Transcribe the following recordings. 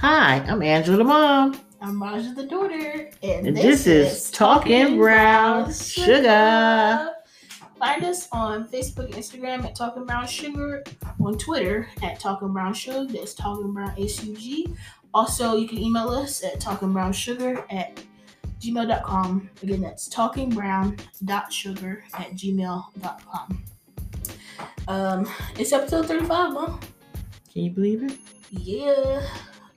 Hi, I'm Angela the mom. I'm Raja the daughter, and, And this is Talking Brown Sugar. Find us on Facebook, Instagram at Talking Brown Sugar, on Twitter at Talking Brown Sugar. That's Talking Brown SUG. Also, you can email us at Talking Brown Sugar at gmail.com. Again, that's talkingbrown.sugar at gmail.com. Um, it's episode 35, Mom. Can you believe it? Yeah.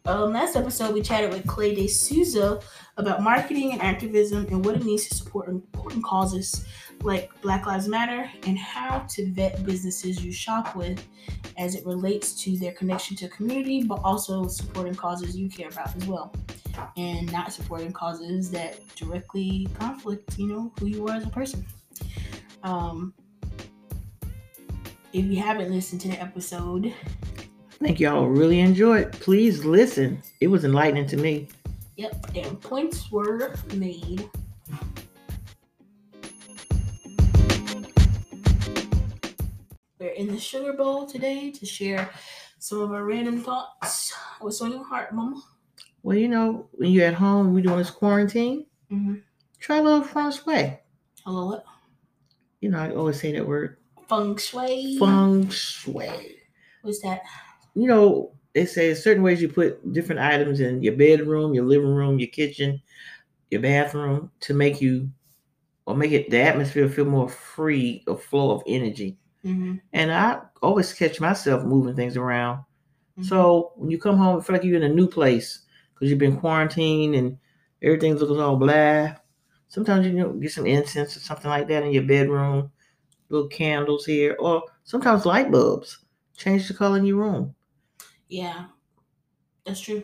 Um, last episode we chatted with Clay De Souza about marketing and activism and what it means to support important causes like Black Lives Matter and how to vet businesses you shop with as it relates to their connection to community, but also supporting causes you care about as well. And not supporting causes that directly conflict, you know, who you are as a person. Um, if you haven't listened to the episode, think y'all really enjoyed. Please listen. It was enlightening to me. Yep, and points were made. We're in the sugar bowl today to share some of our random thoughts. What's on your heart, Mama? Well, you know, when you're at home, we're doing this quarantine. Mm-hmm. Try a little feng shui. Hello, what? You know, I always say that word. Feng shui. Feng shui. What's that? You know, they say certain ways you put different items in your bedroom, your living room, your kitchen, your bathroom to make you or make it the atmosphere feel more free of flow of energy. Mm-hmm. And I always catch myself moving things around. So when you come home, it feel like you're in a new place because you've been quarantined and everything's looking all blah. Sometimes you know get some incense or something like that in your bedroom, little candles here, or sometimes light bulbs. Change the color in your room. Yeah, that's true.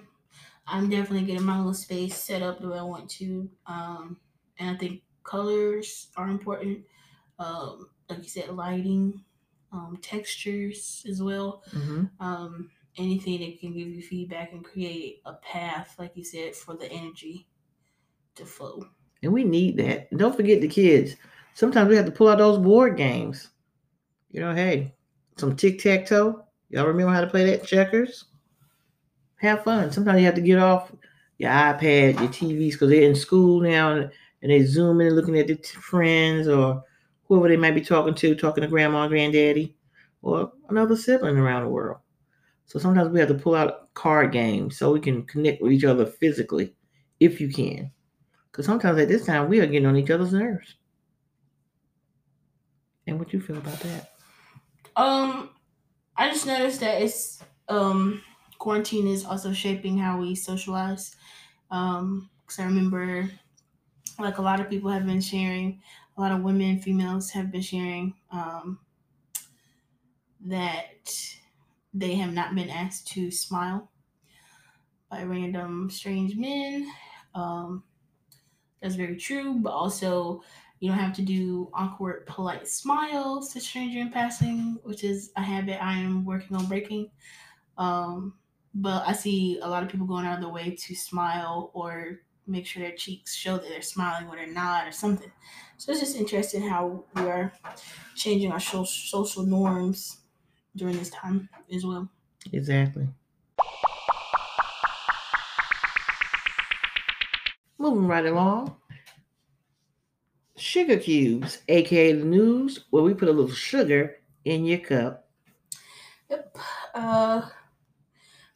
I'm definitely getting my little space set up the way I want to. Um, and I think colors are important. Um, like you said, lighting, um, textures as well. hmm Um, anything that can give you feedback and create a path, like you said, for the energy to flow. And we need that. Don't forget the kids. Sometimes we have to pull out those board games. You know, hey, some tic tac toe. Y'all remember how to play that checkers? Have fun. Sometimes you have to get off your iPad, your TVs, because they're in school now and, and they zoom in and looking at their t- friends or whoever they might be talking to, talking to grandma, granddaddy, or another sibling around the world. So sometimes we have to pull out card games so we can connect with each other physically, if you can. Because sometimes at this time we are getting on each other's nerves. And what you feel about that? Um, I just noticed that it's um quarantine is also shaping how we socialize. Um, because I remember like a lot of people have been sharing, a lot of women, females have been sharing um that they have not been asked to smile by random strange men. Um, that's very true, but also you don't have to do awkward, polite smiles to stranger in passing, which is a habit I am working on breaking. Um, but I see a lot of people going out of their way to smile or make sure their cheeks show that they're smiling when they're not or something. So it's just interesting how we are changing our social social norms during this time as well. Exactly. Moving right along. Sugar cubes, aka the news, where we put a little sugar in your cup. Yep. Uh,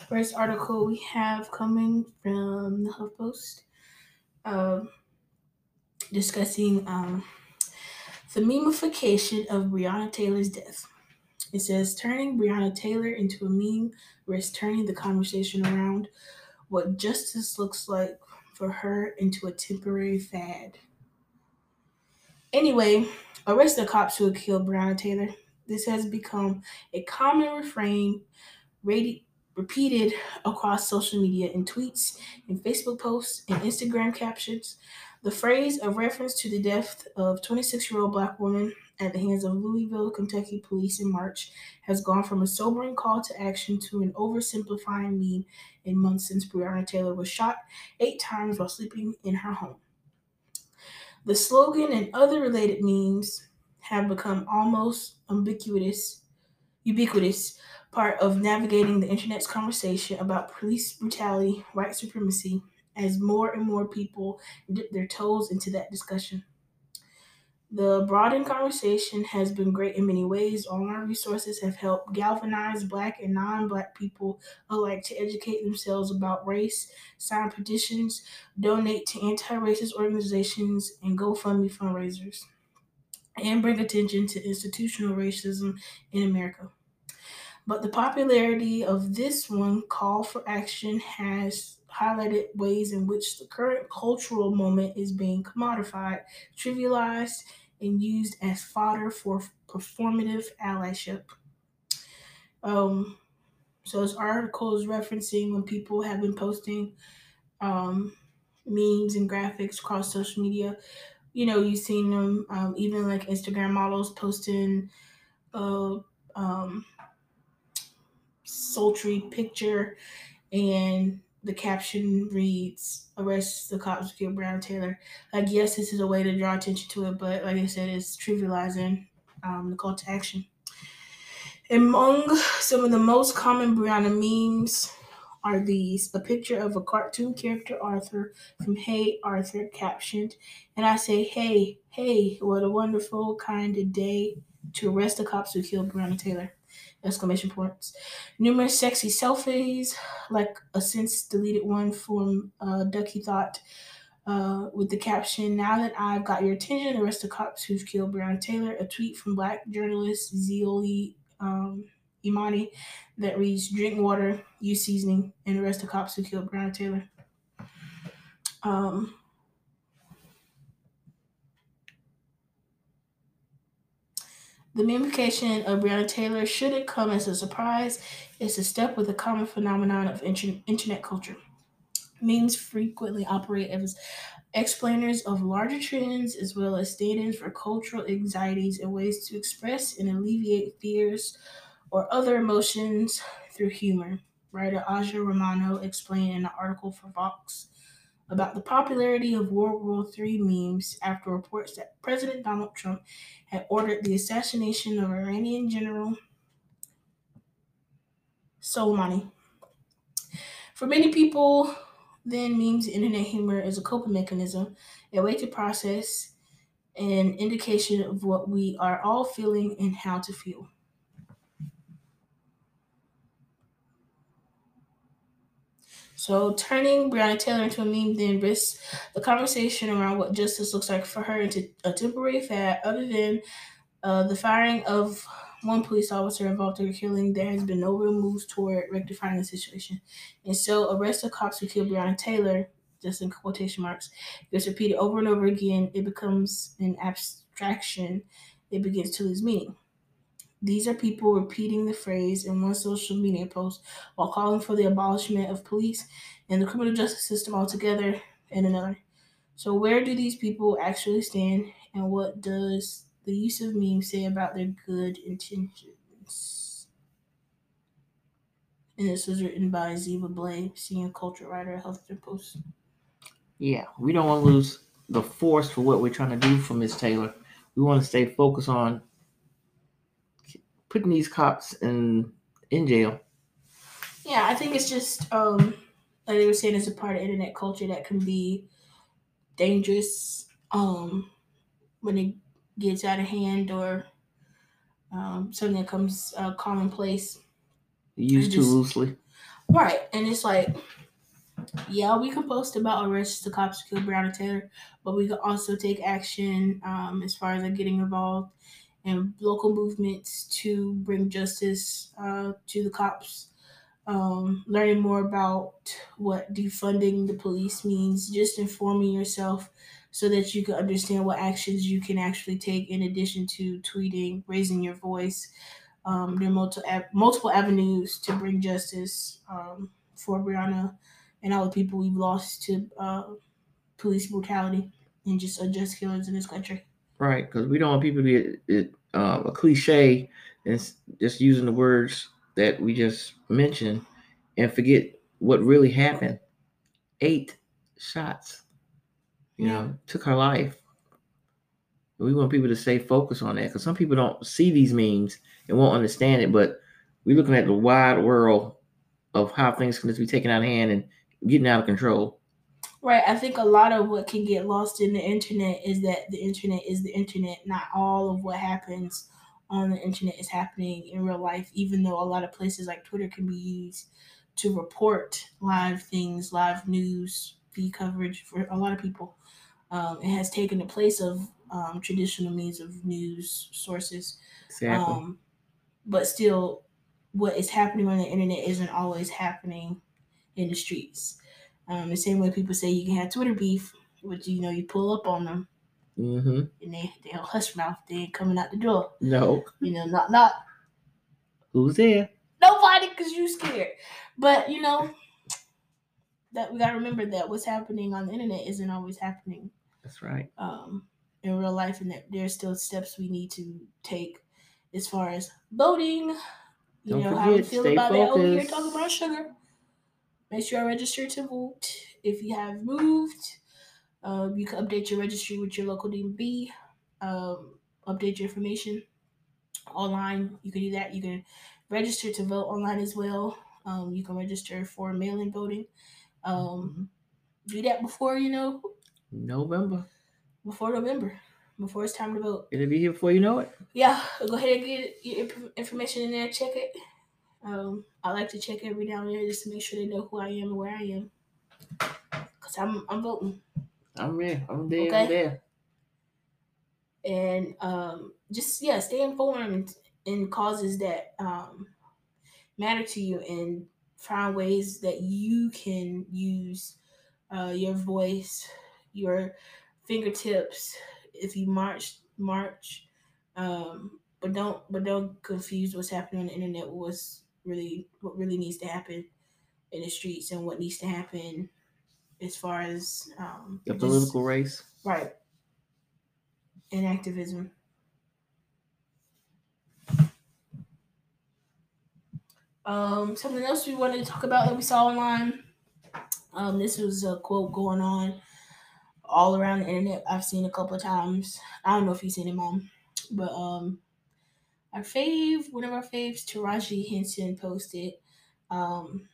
first article we have coming from the HuffPost, um, discussing um, the memification of Breonna Taylor's death. It says turning Breonna Taylor into a meme risks turning the conversation around what justice looks like for her into a temporary fad. Anyway, arrest the cops who killed Breonna Taylor. This has become a common refrain radi- repeated across social media in tweets, in Facebook posts, and Instagram captions. The phrase, a reference to the death of 26 year old black woman at the hands of Louisville, Kentucky police in March, has gone from a sobering call to action to an oversimplifying meme in months since Breonna Taylor was shot eight times while sleeping in her home. The slogan and other related memes have become almost ubiquitous ubiquitous part of navigating the internet's conversation about police brutality, white supremacy, as more and more people dip their toes into that discussion. The broadened conversation has been great in many ways. Online resources have helped galvanize Black and non Black people alike to educate themselves about race, sign petitions, donate to anti racist organizations, and GoFundMe fundraisers, and bring attention to institutional racism in America. But the popularity of this one call for action has highlighted ways in which the current cultural moment is being commodified, trivialized, and used as fodder for performative allyship. Um, so this article is referencing when people have been posting um, memes and graphics across social media. You know, you've seen them, um, even like Instagram models posting a um, sultry picture, and the caption reads arrest the cops who killed Breonna Taylor. Like, yes, this is a way to draw attention to it, but like I said, it's trivializing um, the call to action. Among some of the most common Breonna memes are these a picture of a cartoon character Arthur from Hey Arthur captioned, and I say, Hey, hey, what a wonderful kind of day to arrest the cops who killed Breonna Taylor exclamation points. Numerous sexy selfies, like a since deleted one from uh, Ducky Thot, uh, with the caption, Now that I've got your attention, arrest the cops who've killed Brown Taylor. A tweet from black journalist Zeoli um, Imani that reads, Drink water, use seasoning, and arrest the cops who killed Brown Taylor. Um, The memification of Breonna Taylor shouldn't come as a surprise. It's a step with a common phenomenon of internet culture. Memes frequently operate as explainers of larger trends as well as stand-ins for cultural anxieties and ways to express and alleviate fears or other emotions through humor. Writer Aja Romano explained in an article for Vox about the popularity of World War III memes after reports that President Donald Trump had ordered the assassination of Iranian General Soleimani. For many people, then memes internet humor is a coping mechanism, a way to process an indication of what we are all feeling and how to feel. So turning Breonna Taylor into a meme then risks the conversation around what justice looks like for her into a temporary fad. Other than uh, the firing of one police officer involved in the killing, there has been no real moves toward rectifying the situation. And so arrest the cops who killed Breonna Taylor, just in quotation marks, gets repeated over and over again. It becomes an abstraction. It begins to lose meaning. These are people repeating the phrase in one social media post while calling for the abolishment of police and the criminal justice system altogether in another. So, where do these people actually stand, and what does the use of memes say about their good intentions? And this was written by Zeba Blay, senior culture writer at Huffington Post. Yeah, we don't want to lose the force for what we're trying to do for Miss Taylor. We want to stay focused on putting these cops in in jail. Yeah, I think it's just um like they were saying it's a part of internet culture that can be dangerous um when it gets out of hand or um, something that comes uh, commonplace. Used too loosely. Right. And it's like, yeah, we can post about arrests the cops who killed Breonna Taylor, but we can also take action um, as far as like getting involved and local movements to bring justice uh, to the cops. Um, learning more about what defunding the police means, just informing yourself so that you can understand what actions you can actually take in addition to tweeting, raising your voice. Um, there are multiple, multiple avenues to bring justice um, for Breonna and all the people we've lost to uh, police brutality and just unjust killings in this country. Right, because we don't want people to get uh, a cliche and just using the words that we just mentioned and forget what really happened. Eight shots, you yeah. know, took her life. We want people to stay focused on that because some people don't see these memes and won't understand it. But we're looking at the wide world of how things can just be taken out of hand and getting out of control. Right. I think a lot of what can get lost in the internet is that the internet is the internet. Not all of what happens on the internet is happening in real life, even though a lot of places like Twitter can be used to report live things, live news, feed coverage for a lot of people. Um, it has taken the place of um, traditional means of news sources. Exactly. Um, but still, what is happening on the internet isn't always happening in the streets. Um, the same way people say you can have Twitter beef, but you know you pull up on them mm-hmm. and they they hush mouth. They ain't coming out the door. No. You know, not not Who's there? nobody because you scared. But you know that we gotta remember that what's happening on the internet isn't always happening That's right. um, in real life, and that there are still steps we need to take as far as voting. You Don't know how we forget, feel about that over here focused. talking about sugar. Make sure you're registered to vote. If you have moved, um, you can update your registry with your local DMV. Um, update your information online. You can do that. You can register to vote online as well. Um, you can register for mail-in voting. Um, do that before you know November. before November, before it's time to vote. It'll be here before you know it. Yeah, go ahead and get your information in there. Check it. Um, I like to check every now and then just to make sure they know who I am and where I am. Cause I'm I'm voting, I'm there. I'm there. Okay. I'm there. and um, just yeah, stay informed in causes that um, matter to you, and find ways that you can use uh, your voice, your fingertips. If you march, march, um, but don't but don't confuse what's happening on the internet with what's really what really needs to happen in the streets and what needs to happen as far as um, The just- political race. right and activism. Um, something else we wanted to talk about that we saw online. Um, this was a quote going on all around the internet. I've seen a couple of times. I don't know if you've seen it, mom, but um, our fave, one of our faves, Taraji Henson posted um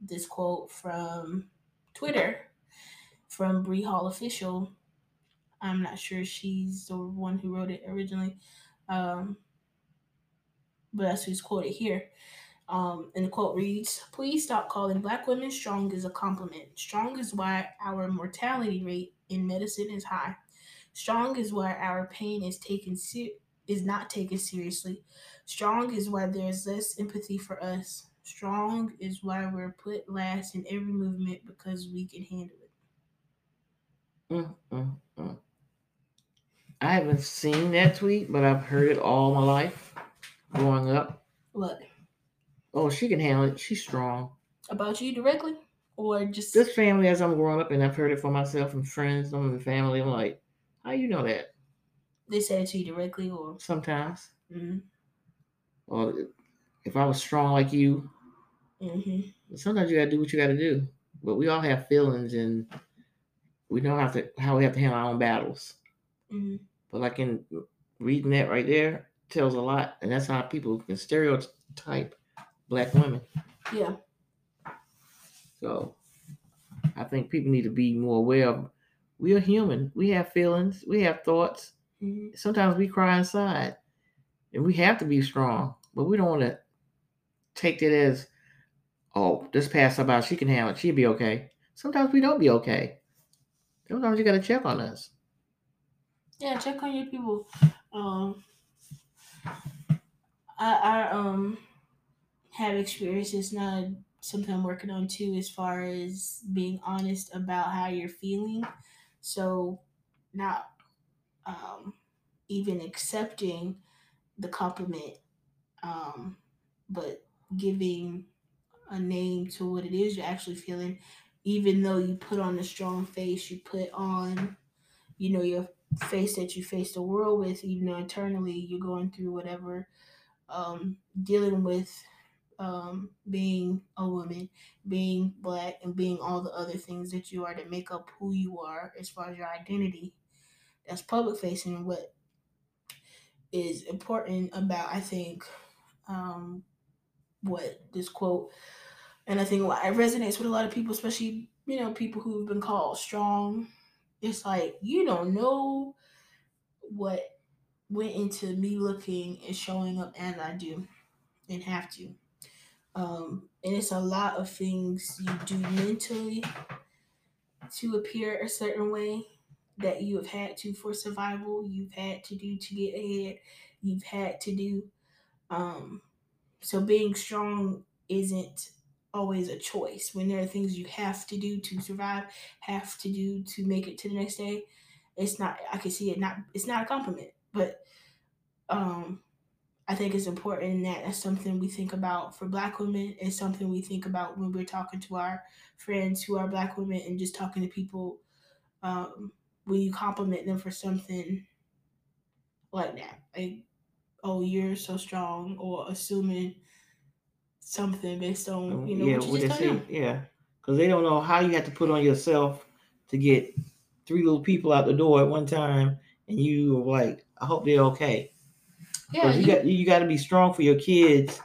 this quote from Twitter from Bree Hall official. I'm not sure she's the one who wrote it originally, um, but that's who's quoted here. Um, and the quote reads Please stop calling black women strong as a compliment. Strong is why our mortality rate in medicine is high. Strong is why our pain is taken ser- is not taken seriously. Strong is why there's less empathy for us. Strong is why we're put last in every movement because we can handle it. Mm, mm, mm. I haven't seen that tweet, but I've heard it all my life growing up. What Oh, she can handle it. She's strong. about you directly, or just This family, as I'm growing up, and I've heard it for myself and friends, some of the family, I'm like, how you know that? They say it to you directly, or Sometimes. mm Or if I was strong like you, hmm sometimes you gotta do what you gotta do. But we all have feelings and we know how to how we have to handle our own battles. hmm But like in reading that right there tells a lot, and that's how people can stereotype black women. yeah, So I think people need to be more aware of we are human. We have feelings, we have thoughts. Hmm Sometimes we cry inside. And we have to be strong. But we don't want to take that as, oh, this pass her by, she can handle it, she'll be okay. Sometimes we don't be okay. Sometimes you gotta check on us. yeah. Check on your people. Um, I, I um have experiences now. Something I'm working on too, as far as being honest about how you're feeling. So, not um even accepting the compliment, um, but giving a name to what it is you're actually feeling, even though you put on a strong face, you put on, you know, your face that you face the world with, even though internally you're going through whatever, um, dealing with um, being a woman, being black, and being all the other things that you are that make up who you are as far as your identity. That's public facing. What is important about I think um, what this quote, and I think it resonates with a lot of people, especially you know people who've been called strong. It's like you don't know what went into me looking and showing up as I do and have to. Um, and it's a lot of things you do mentally to appear a certain way that you have had to for survival, you've had to do to get ahead, you've had to do. Um, so being strong isn't always a choice. When there are things you have to do to survive, have to do to make it to the next day, it's not. I can see it not. It's not a compliment, but um, I think it's important that that's something we think about for Black women. It's something we think about when we're talking to our friends who are Black women and just talking to people. Um, when you compliment them for something like that, like oh you're so strong, or assuming something based on oh, you know yeah, what you just say, told them. yeah, because they don't know how you have to put on yourself to get three little people out the door at one time, and you are like, I hope they're okay. Yeah, you, you- got you got to be strong for your kids,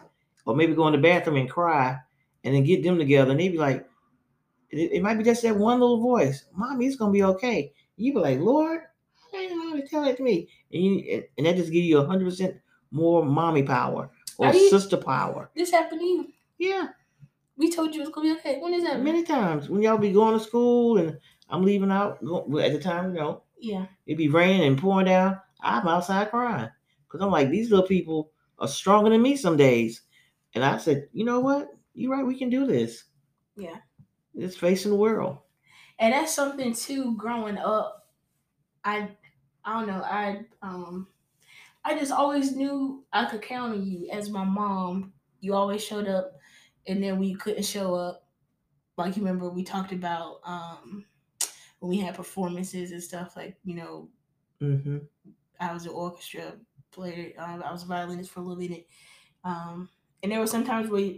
or maybe go in the bathroom and cry, and then get them together, and they be like, it, it might be just that one little voice, "Mommy, it's gonna be okay." You be like, Lord, how you know how to tell that to me? And you, and that just give you a hundred percent more mommy power or you- sister power. this happened to you. Yeah, We told you it was gonna be okay. When is that? many times when y'all be going to school and I'm leaving out at the time, you know, Yeah, It'd be raining and pouring down. I'm outside crying because I'm like, these little people are stronger than me some days. And I said, you know what? You're right. We can do this. Yeah. It's facing the world. And that's something too. Growing up, I, I don't know. I um, I just always knew I could count on you as my mom. You always showed up, and then when you couldn't show up, like you remember we talked about um, when we had performances and stuff. Like you know, Mm-hmm. I was an orchestra player. Um, I was a violinist for a little bit. Um, and there were sometimes where,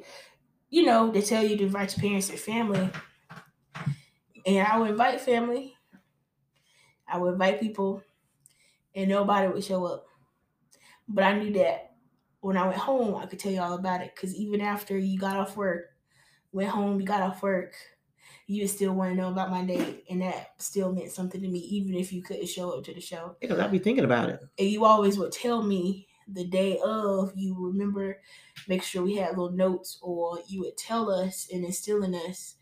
you know, they tell you to invite your parents and family. And I would invite family. I would invite people, and nobody would show up. But I knew that when I went home, I could tell you all about it. Because even after you got off work, went home, you got off work, you would still want to know about my day. And that still meant something to me, even if you couldn't show up to the show Because I'll be thinking about it. and you always would tell me the day of you remember make sure we had little notes or you would tell us and instill in us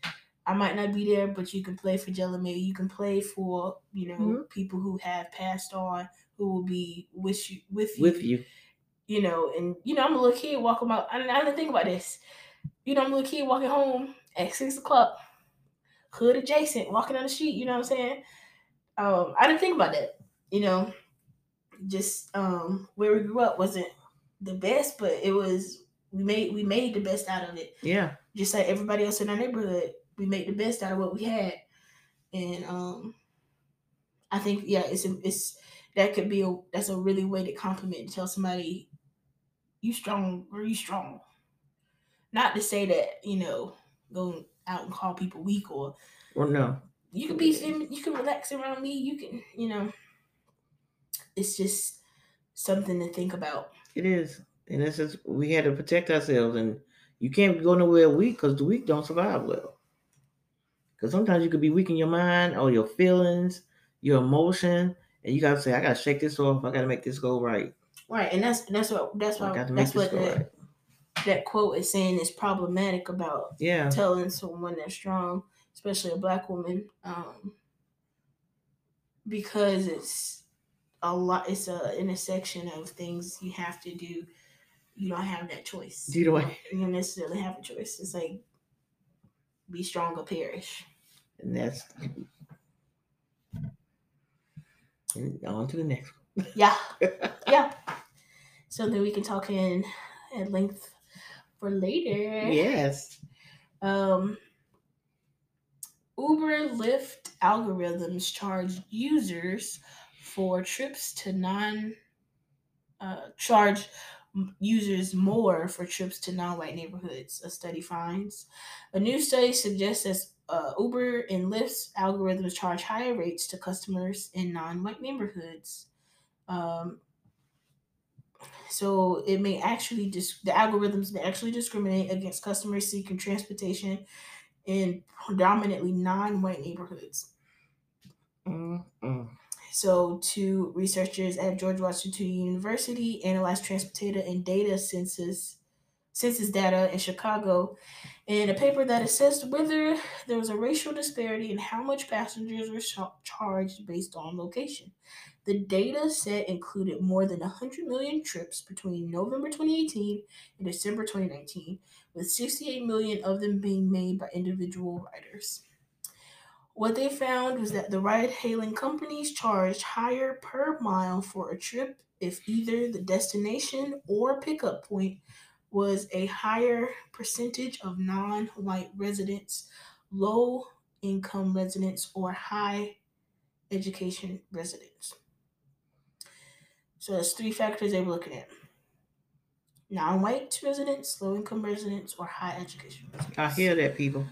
i might not be there but you can play for Jellamay. you can play for you know Mhm. people who have passed on who will be with you with you With you. you know and you know i'm a little kid walking out i, I didn't think about this you know i'm a little kid walking home at six o'clock hood adjacent walking down the street you know what i'm saying um i didn't think about that you know just um where we grew up wasn't the best, but it was we made we made the best out of it. Yeah. Just like everybody else in our neighborhood, we made the best out of what we had. And um I think yeah, it's it's that could be a that's a really weighted compliment to tell somebody you strong or you strong. Not to say that, you know, go out and call people weak or Or no. you can be you can relax around me, you can, you know, it's just something to think about. It is. And this is we had to protect ourselves and you can't go nowhere weak because the weak don't survive well. Because sometimes you could be weak in your mind or your feelings, your emotion, and you gotta say, I gotta shake this off, I gotta make this go right. Right, and that's that's what that's I what got to make that's what right. that quote is saying is problematic about Yeah. telling someone they're strong, especially a black woman, um, because it's a lot. It's a intersection of things you have to do. You don't have that choice. You don't- You don't necessarily have a choice. It's like be strong or perish. And that's and on to the next one. Yeah, yeah. So then we can talk in at length for later. yes. Um, Uber Lyft algorithms charge users for trips to non uh, charge users more for trips to non-white neighborhoods. A study finds. A new study suggests that uh, Uber and Lyft's algorithms charge higher rates to customers in non-white neighborhoods. Um, So it may actually dis- the algorithms may actually discriminate against customers seeking transportation in predominantly non-white neighborhoods. Mm-mm. So, two researchers at George Washington University analyzed transportation and data census census data in Chicago in a paper that assessed whether there was a racial disparity in how much passengers were cha- charged based on location. The data set included more than 100 million trips between November 2018 and December 2019, with 68 million of them being made by individual riders. What they found was that the ride hailing companies charged higher per mile for a trip if either the destination or pickup point was a higher percentage of non white residents, low income residents, or high education residents. So that's three factors they were looking at non white residents, low income residents, or high education residents. I hear that, people.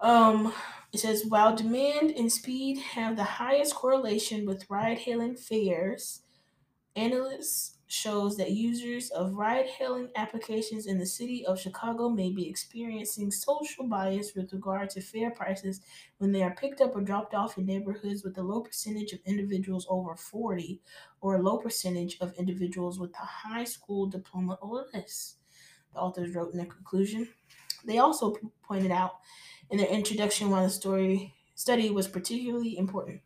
Um, it says while demand and speed have the highest correlation with ride-hailing fares, analysts shows that users of ride-hailing applications in the city of Chicago may be experiencing social bias with regard to fare prices when they are picked up or dropped off in neighborhoods with a low percentage of individuals over 40 or a low percentage of individuals with a high school diploma or less. The authors wrote in their conclusion. They also pointed out in their introduction why the story study was particularly important.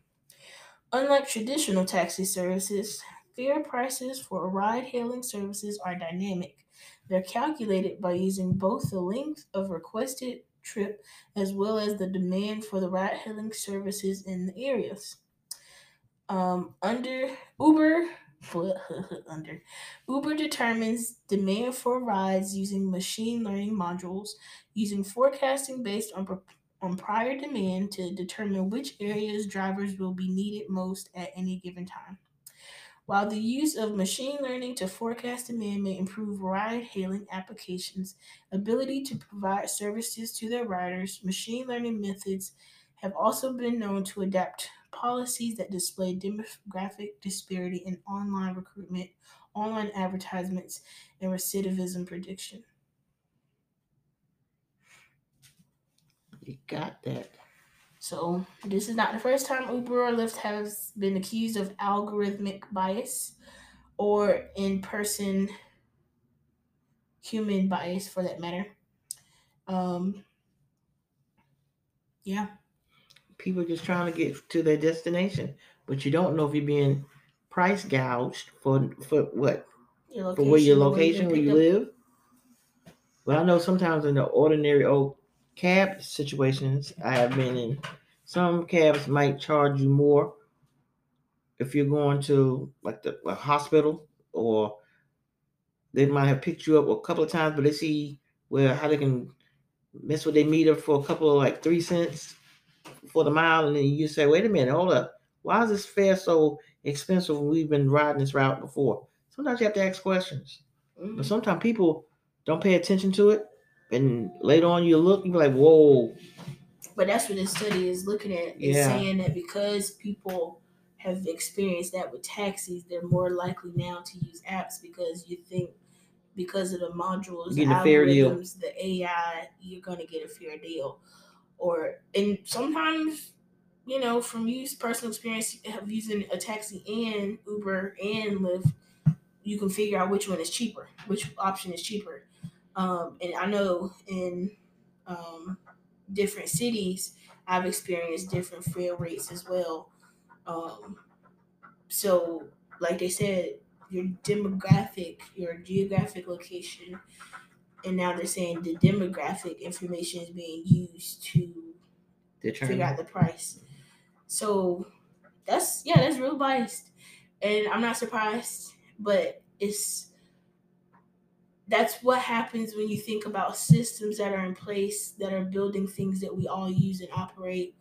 Unlike traditional taxi services, fare prices for ride hailing services are dynamic. They're calculated by using both the length of requested trip as well as the demand for the ride hailing services in the areas. Um, under Uber, under Uber determines demand for rides using machine learning modules, using forecasting based on on prior demand to determine which areas drivers will be needed most at any given time. While the use of machine learning to forecast demand may improve ride hailing applications' ability to provide services to their riders, machine learning methods have also been known to adapt policies that display demographic disparity in online recruitment, online advertisements, and recidivism prediction. You got that. So, this is not the first time Uber or Lyft has been accused of algorithmic bias or in person human bias for that matter. Um, yeah. People just trying to get to their destination, but you don't know if you're being price gouged for for what Your for where your location, where you picked up. live. Well, I know sometimes in the ordinary old cab situations, I have been in. Some cabs might charge you more if you're going to like the a hospital, or they might have picked you up a couple of times, but they see where how they can mess with their meter for a couple of like three cents for the mile, and then you say, "Wait a minute, hold up, why is this fare so expensive when we've been riding this route before?" Sometimes you have to ask questions. Mhm. But sometimes people don't pay attention to it, and later on you look, you be like, "Whoa, But that's what this study is looking at. It's Yeah. saying that because people have experienced that with taxis, they're more likely now to use apps because you think because of the modules, the algorithms, the AI, you're gonna get a fair deal. Or and sometimes, you know, from use personal experience of using a taxi and Uber and Lyft, you can figure out which one is cheaper, which option is cheaper. Um, and I know in um, different cities, I've experienced different fare rates as well. Um, so, like they said, your demographic, your geographic location, and now they're saying the demographic information is being used to they're figure out the price. So that's yeah, that's real biased, and I'm not surprised. But it's that's what happens when you think about systems that are in place that are building things that we all use and operate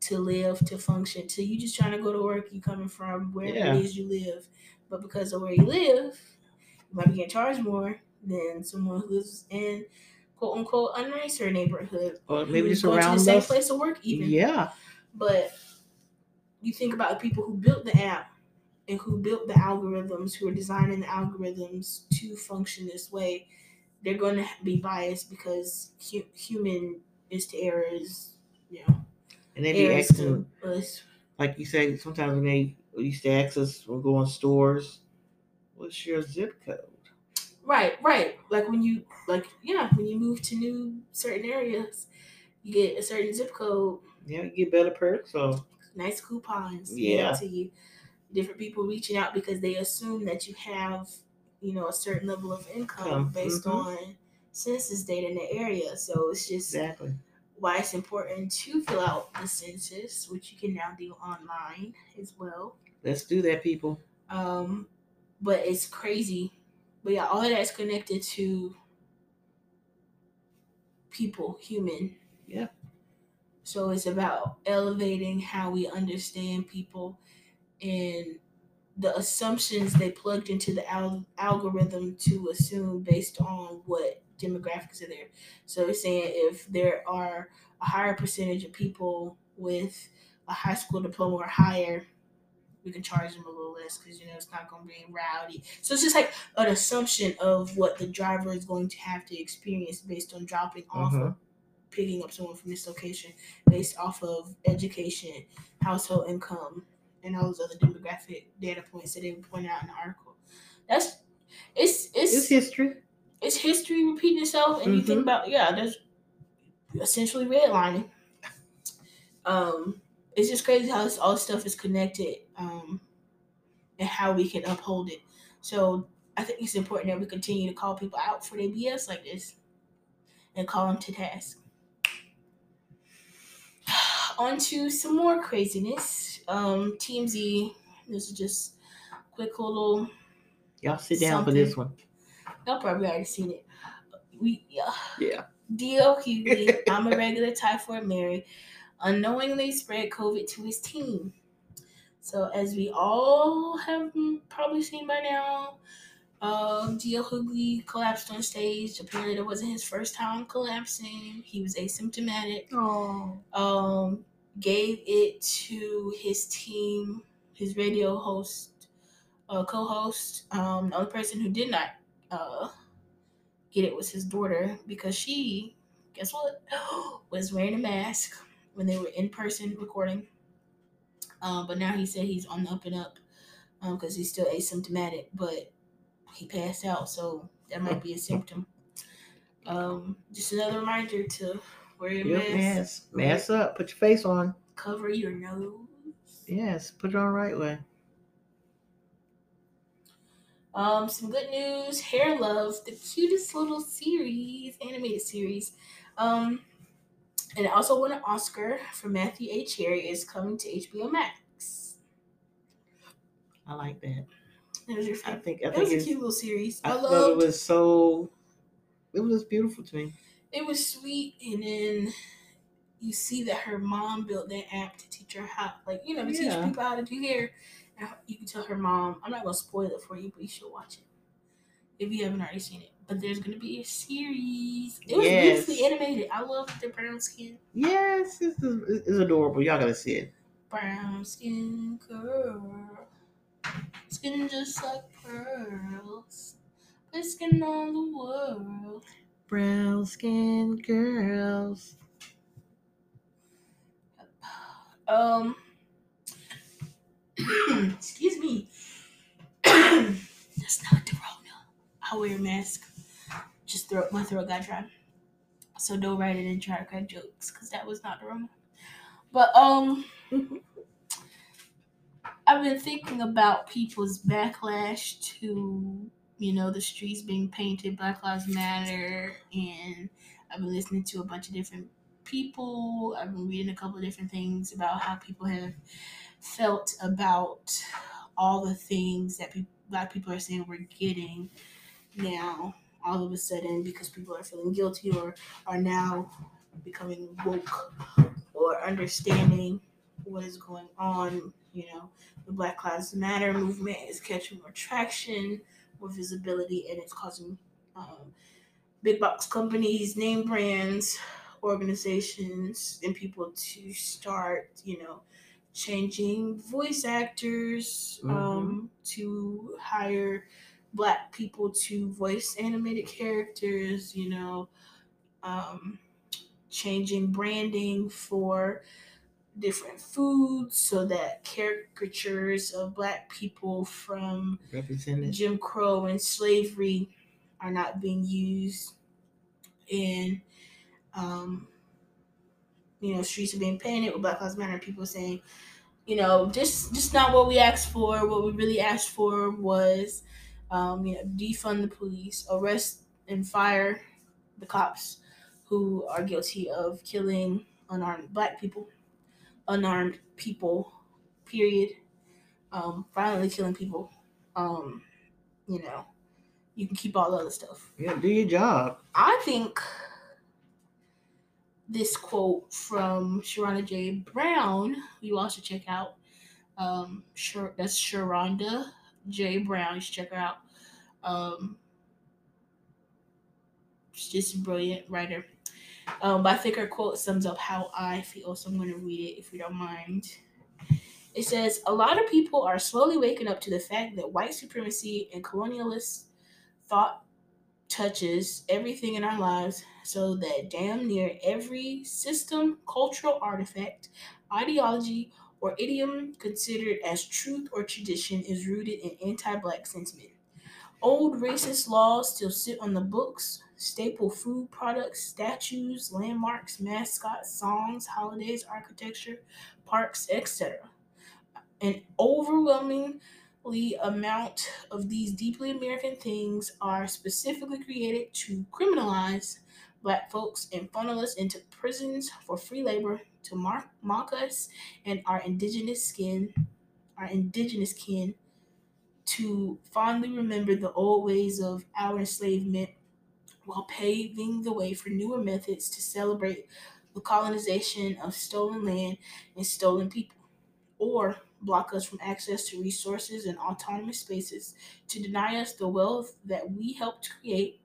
to live, to function. To you just trying to go to work, you coming from wherever Yeah. it is you live, but because of where you live, you might be getting charged more than someone who's in quote unquote a nicer neighborhood or maybe just around the same us. place to work even Yeah, but you think about the people who built the app and who built the algorithms, who are designing the algorithms to function this way, they're going to be biased because hu- human is to error is, you know, And they be asking, us. like you say, sometimes when they used to ask us when going stores, what's your zip code? Right, right. Like when you, like, yeah, when you move to new certain areas, you get a certain zip code, Yeah, you get better perks. So nice coupons Yeah. to you. Different people reaching out because they assume that you have, you know, a certain level of income Income, based mhm. on census data in the area. So it's just exactly. why it's important to fill out the census, which you can now do online as well. Let's do that, people. Um, but it's crazy. But yeah, all of that's connected to people, human. Yeah. So it's about elevating how we understand people and the assumptions they plugged into the al- algorithm to assume based on what demographics are there. So it's saying if there are a higher percentage of people with a high school diploma or higher, we can charge them a little less because you know it's not going to be rowdy. So it's just like an assumption of what the driver is going to have to experience based on dropping off or Mhm. picking up someone from this location, based off of education, household income, and all those other demographic data points that they point out in the article. That's it's it's It's history. it's history repeating itself, and you think Mhm. about yeah, there's essentially redlining. Um, it's just crazy how this, all this stuff is connected, um, and how we can uphold it. So I think it's important that we continue to call people out for their BS like this, and call them to task. On to some more craziness. Um, TMZ. This is just quick little Y'all sit down for this one. Y'all probably already seen it. We yeah. Yeah. D.L. Hughley, I'm a regular typhoid Mary, unknowingly spread COVID to his team. So as we all have probably seen by now, um, D.L. Hughley collapsed on stage. Apparently, it wasn't his first time collapsing. He was asymptomatic. Oh. Um, gave it to his team, his radio host, uh, co-host. Um, the only person who did not uh, get it was his daughter because she, guess what, was wearing a mask when they were in person recording. Um, but now he said he's on the up and up because he's still asymptomatic, but he passed out, so that might be a symptom. Um, just another reminder to wear your Yep, mask, mask. Mask up. Put your face on. cover your nose. Yes. Put it on the right way. Um, some good news. Hair Love, the cutest little series, animated series. Um, and it also won an Oscar for Matthew A. Cherry is coming to HBO Max. I like that. That was your favorite. I think I That think was a cute little series. I I, loved it was so it was just beautiful to me. it was sweet and then you see that her mom built that app to teach her how like you know to Yeah. teach people how to do hair and you can tell her mom i'm not gonna spoil it for you but you should watch it if you haven't already seen it but there's gonna be a series it was Yes. beautifully animated i love the brown skin Yes, it's, it's adorable. Y'all gotta see it. brown skin girl skin just like pearls but skin on the world Brown skin girls. Um, excuse me. That's not the Rona. I wear a mask. Just throat, my throat got dry. So don't write it and try to crack jokes because that was not the Rona. But um, I've been thinking about people's backlash to you know the streets being painted Black Lives Matter, and I've been listening to a bunch of different people. I've been reading a couple of different things about how people have felt about all the things that pe- black people are saying we're getting now all of a sudden because people are feeling guilty or are now becoming woke or understanding what is going on. You know, the Black Lives Matter movement is catching more traction, more visibility, and it's causing um, big box companies, name brands, organizations, and people to start, you know, changing voice actors Mhm. um, to hire black people to voice animated characters, you know, um, changing branding for different foods so that caricatures of black people from Jim Crow and slavery are not being used and um, you know streets are being painted with Black Lives Matter. People saying, you know, just just not what we asked for. What we really asked for was, um, you know, defund the police, arrest and fire the cops who are guilty of killing unarmed Black people, unarmed people, period. Um, violently killing people. Um, you know, you can keep all the other stuff. Yeah, do your job. I think this quote from Sharonda J. Brown, you all should check out. Um, sure, that's Sharonda J. Brown. You should check her out. Um, just a brilliant writer. Um, but I think her quote sums up how I feel, so I'm going to read it if you don't mind. It says, A lot of people are slowly waking up to the fact that white supremacy and colonialist thought touches everything in our lives, so that damn near every system, cultural artifact, ideology, or idiom considered as truth or tradition is rooted in anti black sentiment. Old racist laws still sit on the books, staple food products, statues, landmarks, mascots, songs, holidays, architecture, parks, etc. An overwhelmingly amount of these deeply American things are specifically created to criminalize black folks and funnel us into prisons for free labor to mock us and our indigenous skin, our indigenous kin, to fondly remember the old ways of our enslavement while paving the way for newer methods to celebrate the colonization of stolen land and stolen people, or block us from access to resources and autonomous spaces, to deny us the wealth that we helped create,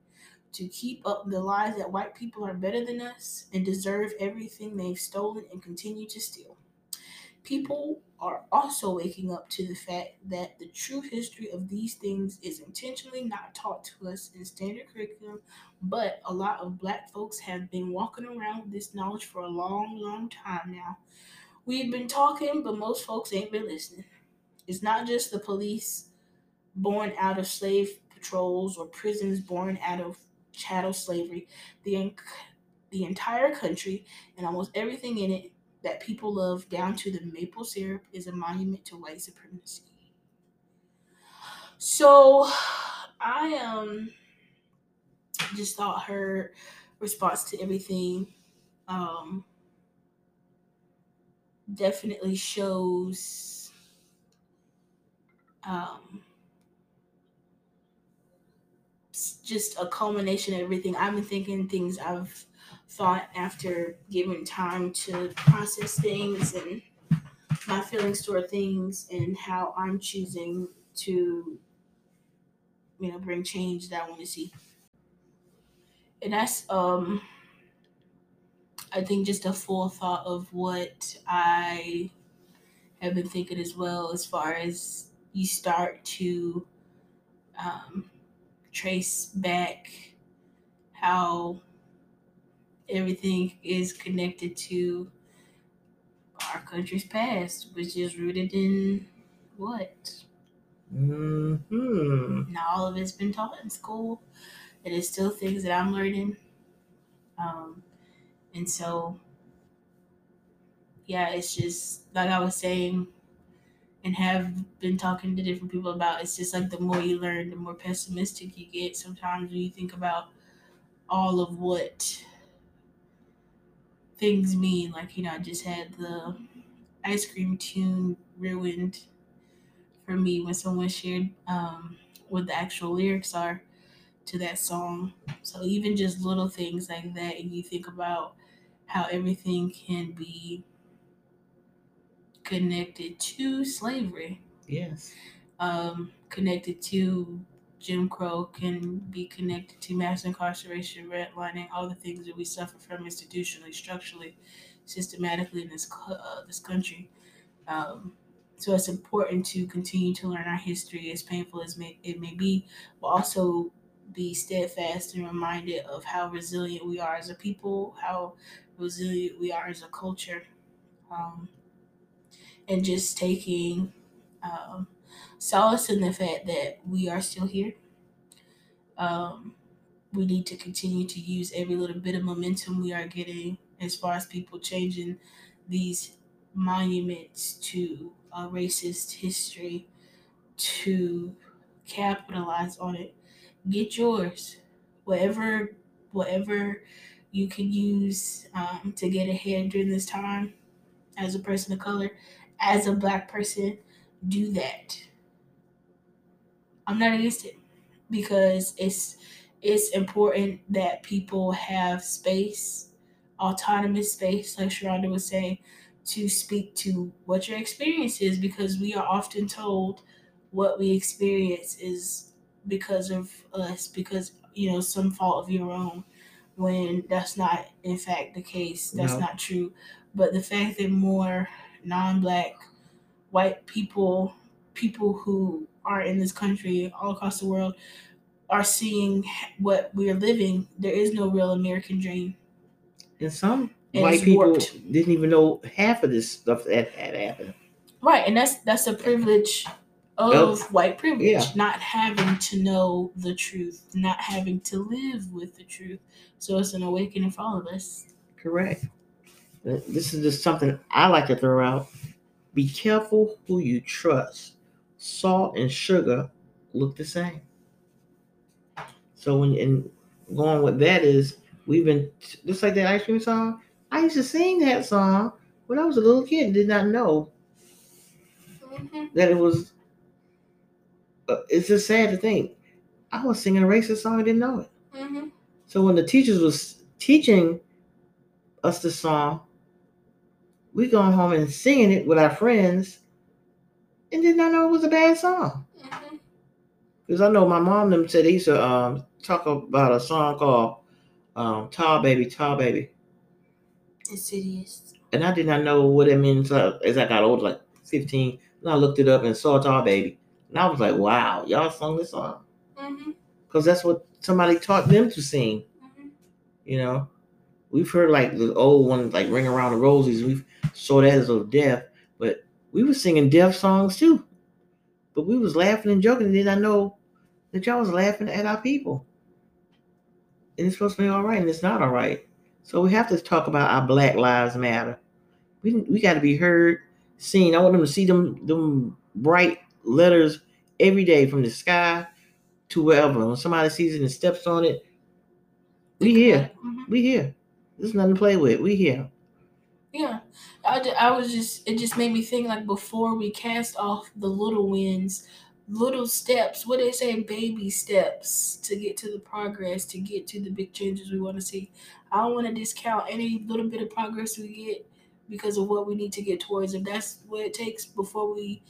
to keep up the lies that white people are better than us and deserve everything they've stolen and continue to steal. People are also waking up to the fact that the true history of these things is intentionally not taught to us in standard curriculum, but a lot of black folks have been walking around with this knowledge for a long, long time now. We've been talking, but most folks ain't been listening. It's not just the police born out of slave patrols or prisons born out of chattel slavery. The, the entire country and almost everything in it that people love, down to the maple syrup, is a monument to white supremacy. So, I um just thought her response to everything um definitely shows um just a culmination of everything I've been thinking, things I've thought after giving time to process things and my feelings toward things and how I'm choosing to you know bring change that I want to see. And that's um I think just a full thought of what I have been thinking as well as far as you start to um, trace back how everything is connected to our country's past, which is rooted in what? Mm-hmm. Not all of it's been taught in school. It is still things that I'm learning. Um, and so, yeah, it's just like I was saying and have been talking to different people about. It's just like the more you learn, the more pessimistic you get. Sometimes when you think about all of what things mean, like, you know, I just had the ice cream tune ruined for me when someone shared um, what the actual lyrics are to that song. So even just little things like that, and you think about how everything can be connected to slavery, Yes. um, connected to Jim Crow, can be connected to mass incarceration, redlining, all the things that we suffer from institutionally, structurally, systematically in this uh, this country. Um, so it's important to continue to learn our history, as painful as may, it may be, but also be steadfast and reminded of how resilient we are as a people, how resilient we are as a culture, um, and just taking um, solace in the fact that we are still here. Um, we need to continue to use every little bit of momentum we are getting as far as people changing these monuments to a racist history to capitalize on it. Get yours, whatever, whatever you can use um, to get ahead during this time. As a person of color, as a black person, do that. I'm not against it because it's it's important that people have space, autonomous space, like Sharonda was saying, to speak to what your experience is because we are often told what we experience is because of us, because you know, some fault of your own when that's not in fact the case. That's No. not true. But the fact that more non black white people, people who are in this country all across the world, are seeing what we're living, there is no real American dream. And some And white people warped. didn't even know half of this stuff that had happened. Right, and that's that's a privilege of Well, white privilege, yeah. not having to know the truth, not having to live with the truth. So it's an awakening for all of us. Correct. This is just something I like to throw out. Be careful who you trust. Salt and sugar look the same. So when and going with that is we've been just like that ice cream song. I used to sing that song when I was a little kid. and Did not know that it was. Uh, it's just sad to think. I was singing a racist song. I didn't know it. Mm-hmm. So when the teachers was teaching us the song, we going home and singing it with our friends, and did not know it was a bad song. Mm-hmm. Because I know my mom them said they used to um, talk about a song called um, "Tall Baby, Tall Baby," Insidious. and I did not know what it means uh, as I got older, like fifteen. And I looked it up and saw "Tall Baby," and I was like, "Wow, y'all sung this song." Mm-hmm. Because that's what somebody taught them to sing. Mm-hmm. You know, we've heard like the old ones, like "Ring Around the Roses." We've saw that as of death, but we were singing death songs too. But we was laughing and joking, and did not know that y'all was laughing at our people. And it's supposed to be all right, and it's not all right. So we have to talk about our Black Lives Matter. We we got to be heard, seen. I want them to see them them bright letters every day from the sky to wherever. When somebody sees it and steps on it, we here. Mhm. We here. There's nothing to play with. We here. Yeah, I, I was just it just made me think like before we cast off the little wins, little steps. What they say, baby steps to get to the progress, to get to the big changes we want to see. I don't want to discount any little bit of progress we get because of what we need to get towards. If that's what it takes before we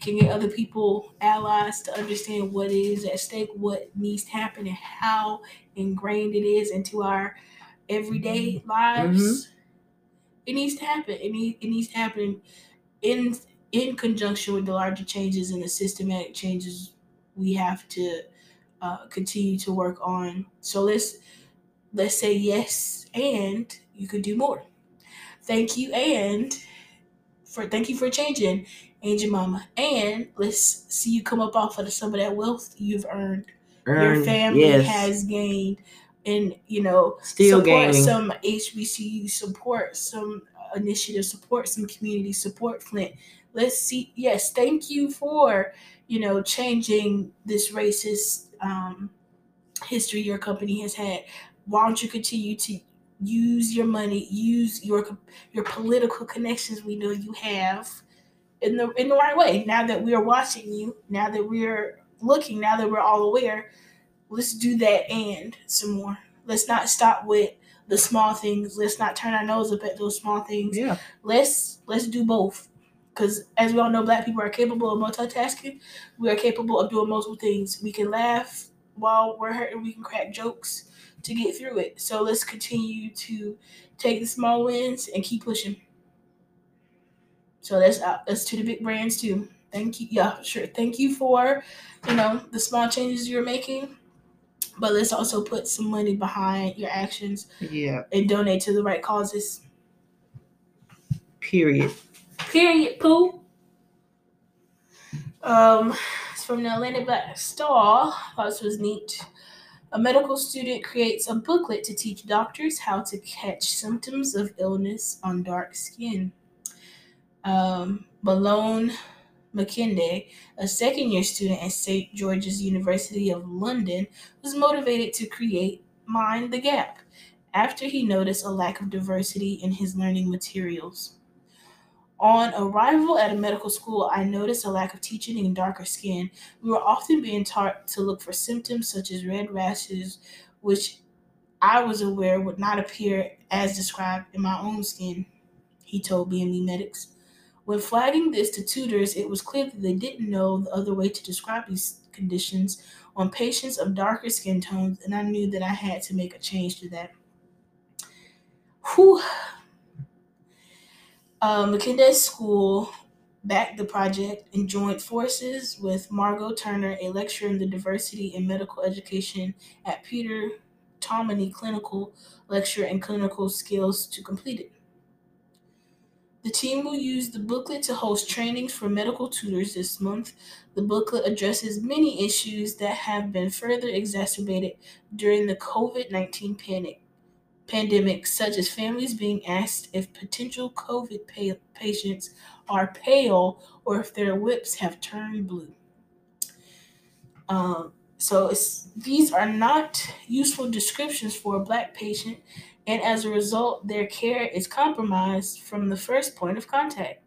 can get other people allies to understand what is at stake, what needs to happen, and how ingrained it is into our everyday lives. It needs to happen. It, need, it needs to happen in in conjunction with the larger changes and the systematic changes we have to uh, continue to work on. So let's let's say yes, and you could do more. Thank you, and for thank you for changing, Aunt Jemima, and let's see you come up off of some of that wealth you've earned. Your family yes. has gained, and you know Still support gaining. some HBCU, support some initiative support some community, support Flint. Let's see. Yes, thank you for you know changing this racist um, history your company has had. Why don't you continue to use your money, use your your political connections we know you have in the in the right way. Now that we are watching you, now that we're looking, now that we're all aware, let's do that and some more. Let's not stop with the small things. Let's not turn our nose up at those small things. Yeah. Let's let's do both. Because as we all know, black people are capable of multitasking. We are capable of doing multiple things. We can laugh while we're hurting. We can crack jokes to get through it. So let's continue to take the small wins and keep pushing. So that's uh, that's to the big brands too. Thank you. Yeah, sure. Thank you for, you know, the small changes you're making. But let's also put some money behind your actions Yeah. and donate to the right causes. Period. Period. Pooh. Um, it's from the Atlanta Black Star. Thought this was neat. A medical student creates a booklet to teach doctors how to catch symptoms of illness on dark skin. Um, Malone Mukwende, a second year student at St. George's University of London, was motivated to create Mind the Gap after he noticed a lack of diversity in his learning materials. On arrival at a medical school, I noticed a lack of teaching in darker skin. We were often being taught to look for symptoms such as red rashes, which I was aware would not appear as described in my own skin, he told BME Medics. When flagging this to tutors, it was clear that they didn't know the other way to describe these conditions on patients of darker skin tones, and I knew that I had to make a change to that. Whew. Uh, Mukwende School backed the project and joined forces with Margot Turner, a lecturer in the diversity in medical education at Peter Tamony Clinical Lecture and Clinical Skills to complete it. The team will use the booklet to host trainings for medical tutors this month. The booklet addresses many issues that have been further exacerbated during the COVID 19 panic pandemic, such as families being asked if potential COVID pa- patients are pale or if their lips have turned blue. Um, so these are not useful descriptions for a black patient, and as a result, their care is compromised from the first point of contact.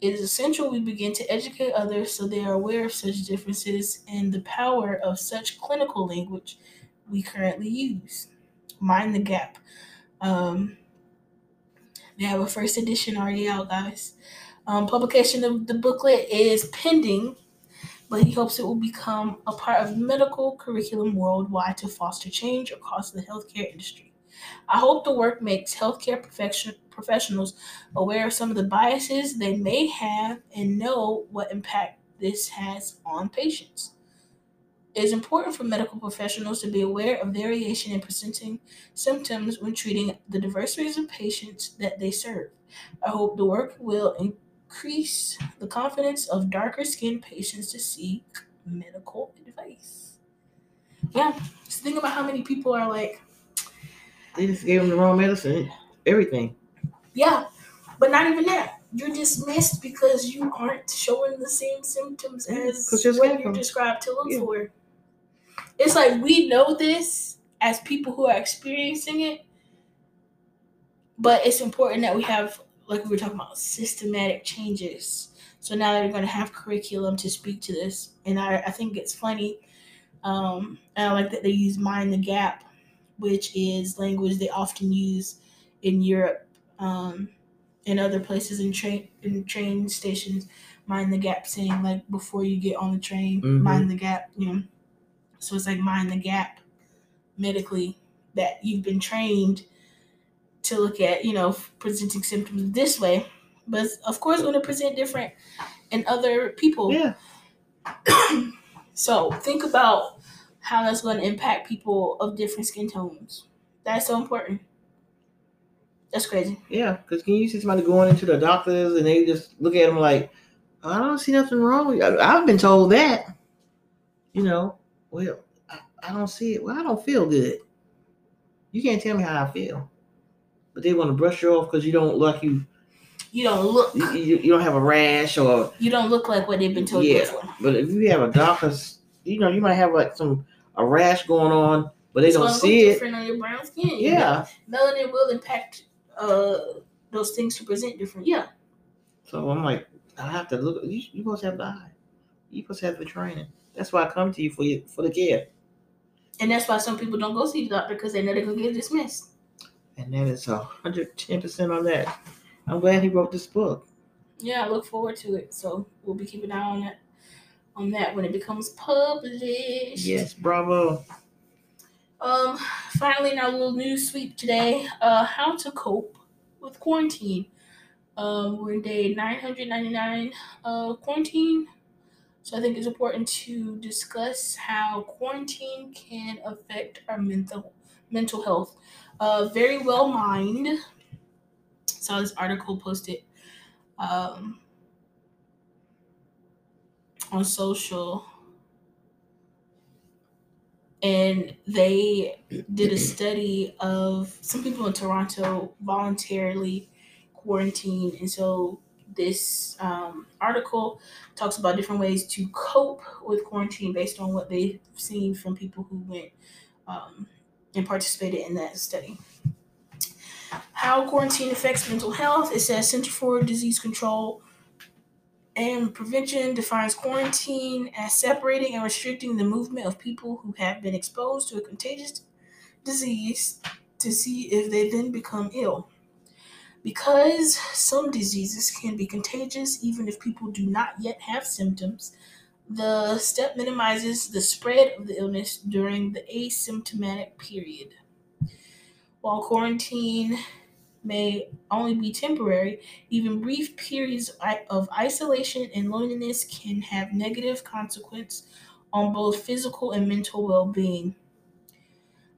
It is essential we begin to educate others so they are aware of such differences and the power of such clinical language we currently use mind the gap. Um, they have a first edition already out, guys. Um, publication of the booklet is pending, but he hopes it will become a part of medical curriculum worldwide to foster change across the healthcare industry. I hope the work makes healthcare profession- professionals aware of some of the biases they may have and know what impact this has on patients. It is important for medical professionals to be aware of variation in presenting symptoms when treating the diverse range of patients that they serve. I hope the work will increase the confidence of darker skinned patients to seek medical advice. Yeah, just think about how many people are like, They just gave him the wrong medicine. Everything. yeah, but not even that. You're dismissed because you aren't showing the same symptoms as what you're described to look Yeah. for. It's like we know this as people who are experiencing it, but it's important that we have, like we were talking about, systematic changes. So now they're going to have curriculum to speak to this, and I, I think it's funny. Um, and I like that they use mind the gap, which is language they often use in Europe, um, and other places in train in train stations. Mind the gap, saying like before you get on the train, Mhm. mind the gap. You know, so it's like mind the gap medically that you've been trained to look at. You know, presenting symptoms this way, but of course, going to present different in other people. Yeah. So think about how that's going to impact people of different skin tones. That's so important. That's crazy. Yeah. Because can you see somebody going into the doctors and they just look at them like, I don't see nothing wrong with you. I've been told that. You know, well, I, I don't see it. Well, I don't feel good. You can't tell me how I feel. But they want to brush you off because you don't look like you, You don't look. you, you, don't have a rash or You don't look like what they've been told you Yeah. before. But if you have a doctor's, you know, you might have like some a rash going on, but they It's don't see it. different on your brown skin. Yeah. melanin will impact uh those things to present different. Yeah, So I'm like, I have to look. You, you supposed to have the eye. You supposed to have the training. That's why I come to you for you for the care. and that's why some people don't go see the doctor because they know they're gonna get dismissed. And that is a hundred ten percent on that. I'm glad he wrote this book. Yeah, I look forward to it. So we'll be keeping an eye on that on that when it becomes published. Yes, bravo. Um, finally, in our little news sweep today, uh, how to cope with quarantine. Um, we're in day 999 of quarantine. So I think it's important to discuss how quarantine can affect our mental mental health. Uh, very well mined. Saw this article posted um, on social and they did a study of some people in Toronto voluntarily quarantined, and so this um, article talks about different ways to cope with quarantine based on what they've seen from people who went um, and participated in that study. How quarantine affects mental health. It says Center for Disease Control and Prevention defines quarantine as separating and restricting the movement of people who have been exposed to a contagious disease to see if they then become ill. Because some diseases can be contagious even if people do not yet have symptoms, the step minimizes the spread of the illness during the asymptomatic period. While quarantine may only be temporary, even brief periods of isolation and loneliness can have negative consequence on both physical and mental well-being.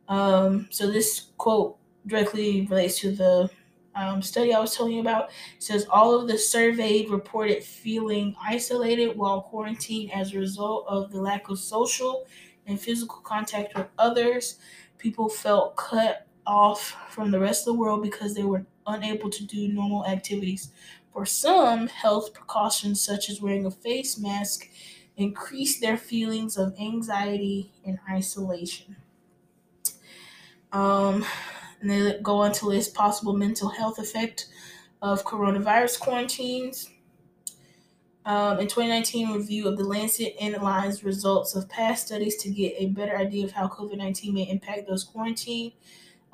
Um, so this quote directly relates to the um, study I was telling you about. It says all of the surveyed reported feeling isolated while quarantined as a result of the lack of social and physical contact with others. People felt cut off from the rest of the world because they were unable to do normal activities. For some, health precautions such as wearing a face mask increased their feelings of anxiety and isolation. Um, and they go on to list possible mental health effect of coronavirus quarantines. Um, in 2019, review of the Lancet analyzed results of past studies to get a better idea of how COVID 19 may impact those quarantined.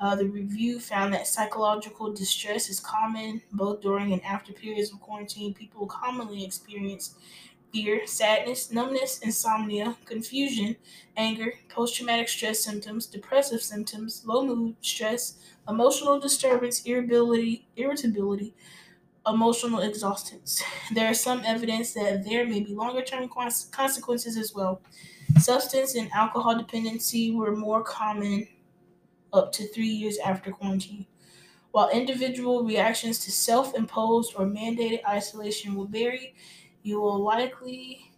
Uh, the review found that psychological distress is common both during and after periods of quarantine. People commonly experience fear, sadness, numbness, insomnia, confusion, anger, post traumatic stress symptoms, depressive symptoms, low mood, stress, emotional disturbance, irritability, irritability, emotional exhaustion. There is some evidence that there may be longer term consequences as well. Substance and alcohol dependency were more common up to three years after quarantine. While individual reactions to self imposed or mandated isolation will vary, you will likely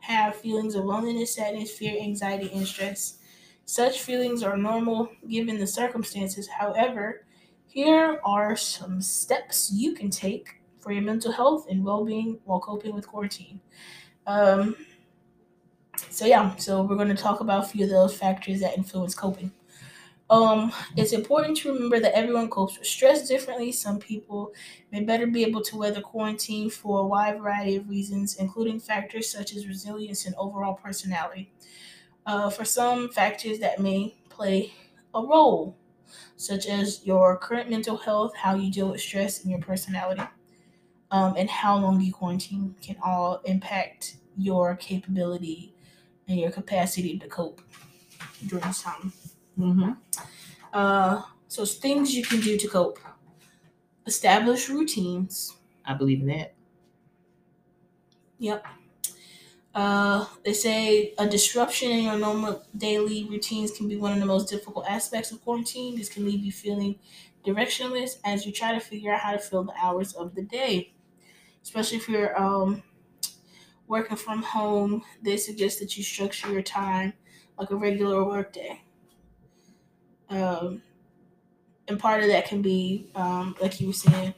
have feelings of loneliness, sadness, fear, anxiety, and stress. Such feelings are normal given the circumstances. However, here are some steps you can take for your mental health and well being while coping with quarantine. Um, so, yeah, so we're going to talk about a few of those factors that influence coping. Um, it's important to remember that everyone copes with stress differently. Some people may better be able to weather quarantine for a wide variety of reasons, including factors such as resilience and overall personality. Uh, for some factors that may play a role, such as your current mental health, how you deal with stress, and your personality, um, and how long you quarantine can all impact your capability and your capacity to cope during this time. Mm-hmm. Uh, so things you can do to cope. Establish routines. I believe in that. Yep. Uh, they say a disruption in your normal daily routines can be one of the most difficult aspects of quarantine. This can leave you feeling directionless as you try to figure out how to fill the hours of the day. Especially if you're um, working from home, they suggest that you structure your time like a regular workday. Um, and part of that can be, um, like you were saying,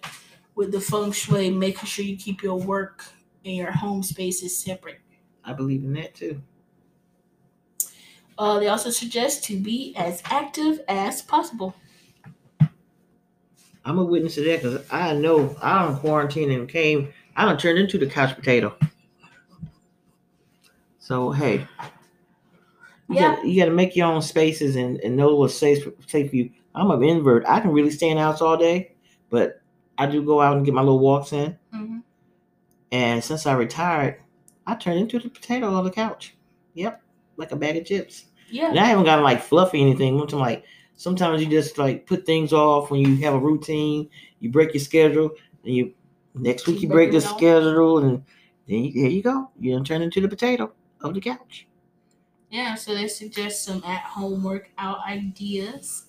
with the feng shui, making sure you keep your work and your home spaces separate. I believe in that too. Uh, they also suggest to be as active as possible. I'm a witness to that because I know I don't quarantine and came, I don't turn into the couch potato. So hey, you yeah. Gotta, you got to make your own spaces and, and know what's safe for, safe for you. I'm an invert. I can really stay in the house all day, but I do go out and get my little walks in. Mm-hmm. And since I retired, I turned into the potato on the couch. Yep, like a bag of chips. Yeah. And I haven't gotten like fluffy anything. I'm like sometimes you just like put things off when you have a routine. You break your schedule, And you next week Keep you break the it off. schedule, and then you, there you go. You turn into the potato of the couch. Yeah, so they suggest some at-home workout ideas.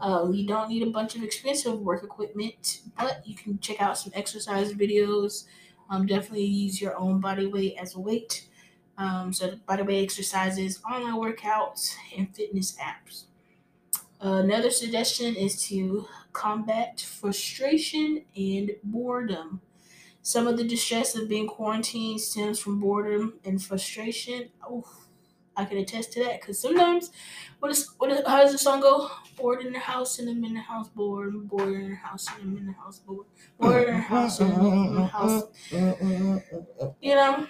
Um, you don't need a bunch of expensive work equipment, but you can check out some exercise videos. Um, definitely use your own body weight as a weight. Um, so body weight exercises, online workouts, and fitness apps. another suggestion is to combat frustration and boredom. Some of the distress of being quarantined stems from boredom and frustration. Oh, I can attest to that because sometimes, what is, how does the song go? Bored in the house and I'm in the house bored. Bored in the house and I'm in the house bored. Bored in the house and I'm in the house. You know,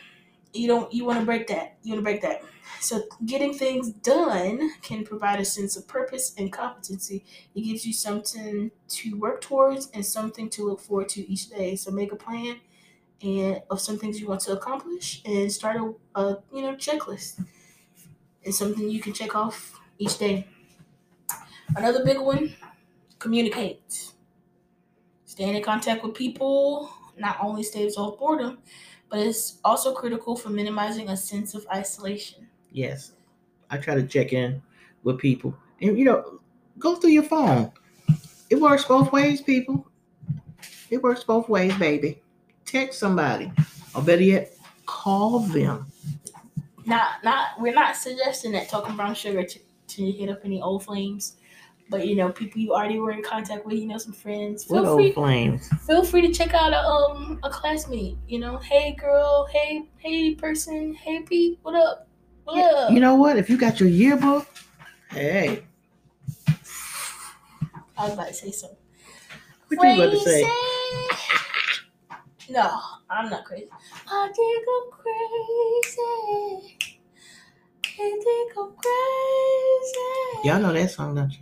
you don't you want to break that. You want to break that. So getting things done can provide a sense of purpose and competency. It gives you something to work towards and something to look forward to each day. So make a plan and of some things you want to accomplish and start a, a you know checklist. It's something you can check off each day. Another big one, communicate. Staying in contact with people not only staves off boredom, but it's also critical for minimizing a sense of isolation. Yes, I try to check in with people, and you know, go through your phone. It works both ways, people. It works both ways, baby. Text somebody, or better yet, call them. Not, not, we're not suggesting that talking brown sugar to, to hit up any old flames, but you know, people you already were in contact with, you know, some friends. What Feel old free, flames? feel free to check out a um a classmate. You know, hey girl, hey hey person, hey Pete, what up? What up? You know what? If you got your yearbook, hey, I was about to say something. what do you about to say? No, I'm not crazy. I think I'm crazy. I think I'm crazy. Y'all know that song, don't you?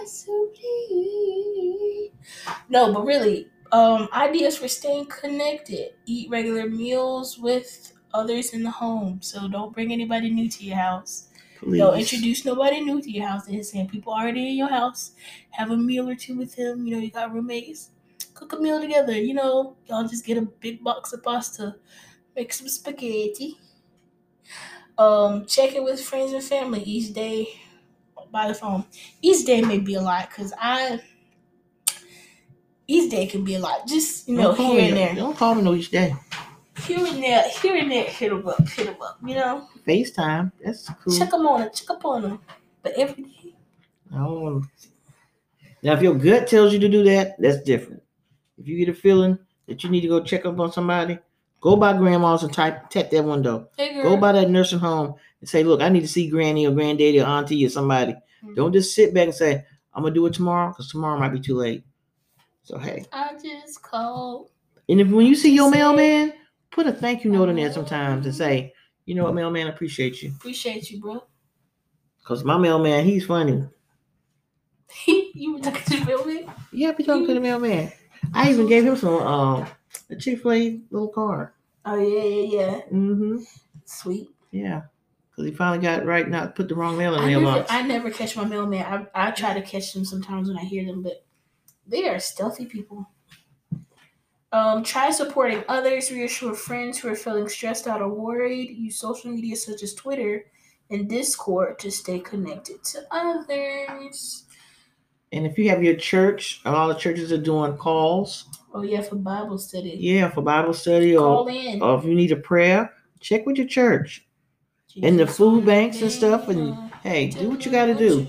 Possibly. No, but really, um, ideas for staying connected. Eat regular meals with others in the home. So don't bring anybody new to your house. Please. Don't introduce nobody new to your house. They're saying people already in your house. Have a meal or two with them. You know, you got roommates. Cook a meal together. You know, y'all just get a big box of pasta. Make some spaghetti. Um, check in with friends and family each day by the phone. Each day may be a lot because I each day can be a lot. Just you know, here and there. Don't call me no each day. Here and there, here and there, hit them up, hit them up, you know? FaceTime. That's cool. Check them on check up on them. But every day, I don't want Now, if your gut tells you to do that, that's different. If you get a feeling that you need to go check up on somebody, go by grandma's and type tap that window. hey. Go by that nursing home and say, "Look, I need to see granny or granddaddy or auntie or somebody." Mhm. Don't just sit back and say, "I'm gonna do it tomorrow," because tomorrow might be too late. So hey, I just called. and if when you see your mailman, put a thank you note in there sometimes and say, "You know what, mailman, I appreciate you," Appreciate you, bro. because my mailman, he's funny. you were talking to Bill me? Yeah, be talking to the mailman. I even gave him some um a Chick Fil A little card. Oh yeah, yeah, yeah. Mm-hmm. Sweet. Yeah, because he finally got right. Not put the wrong mail in the mailbox. I never catch my mailman. I, I try to catch them sometimes when I hear them, but they are stealthy people. Um, try supporting others. Reassure friends who are feeling stressed out or worried. Use social media such as Twitter and Discord to stay connected to others. And if you have your church, a lot of churches are doing calls. Oh yeah, for Bible study. Yeah, for Bible study or, Call in. or if you need a prayer, check with your church. and the food banks and stuff, and main Hey, do what you got to do.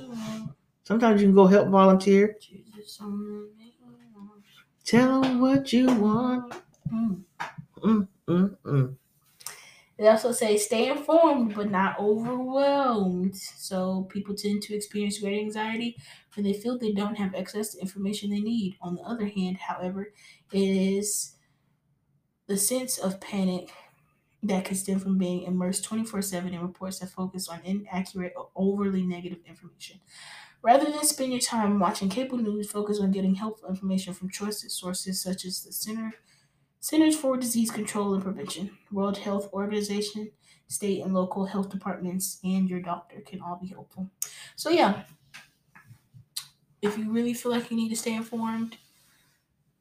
Sometimes you can go help volunteer. Jesus on the main line. Tell them what you want. Mm. Mm, mm, mm. They also say stay informed but not overwhelmed. So people tend to experience great anxiety when they feel they don't have access to information they need. On the other hand, however, it is the sense of panic that can stem from being immersed 24 7 in reports that focus on inaccurate or overly negative information. Rather than spend your time watching cable news, focus on getting helpful information from trusted sources such as the Center Centers for Disease Control and Prevention, World Health Organization, state and local health departments, and your doctor can all be helpful. So, yeah, if you really feel like you need to stay informed,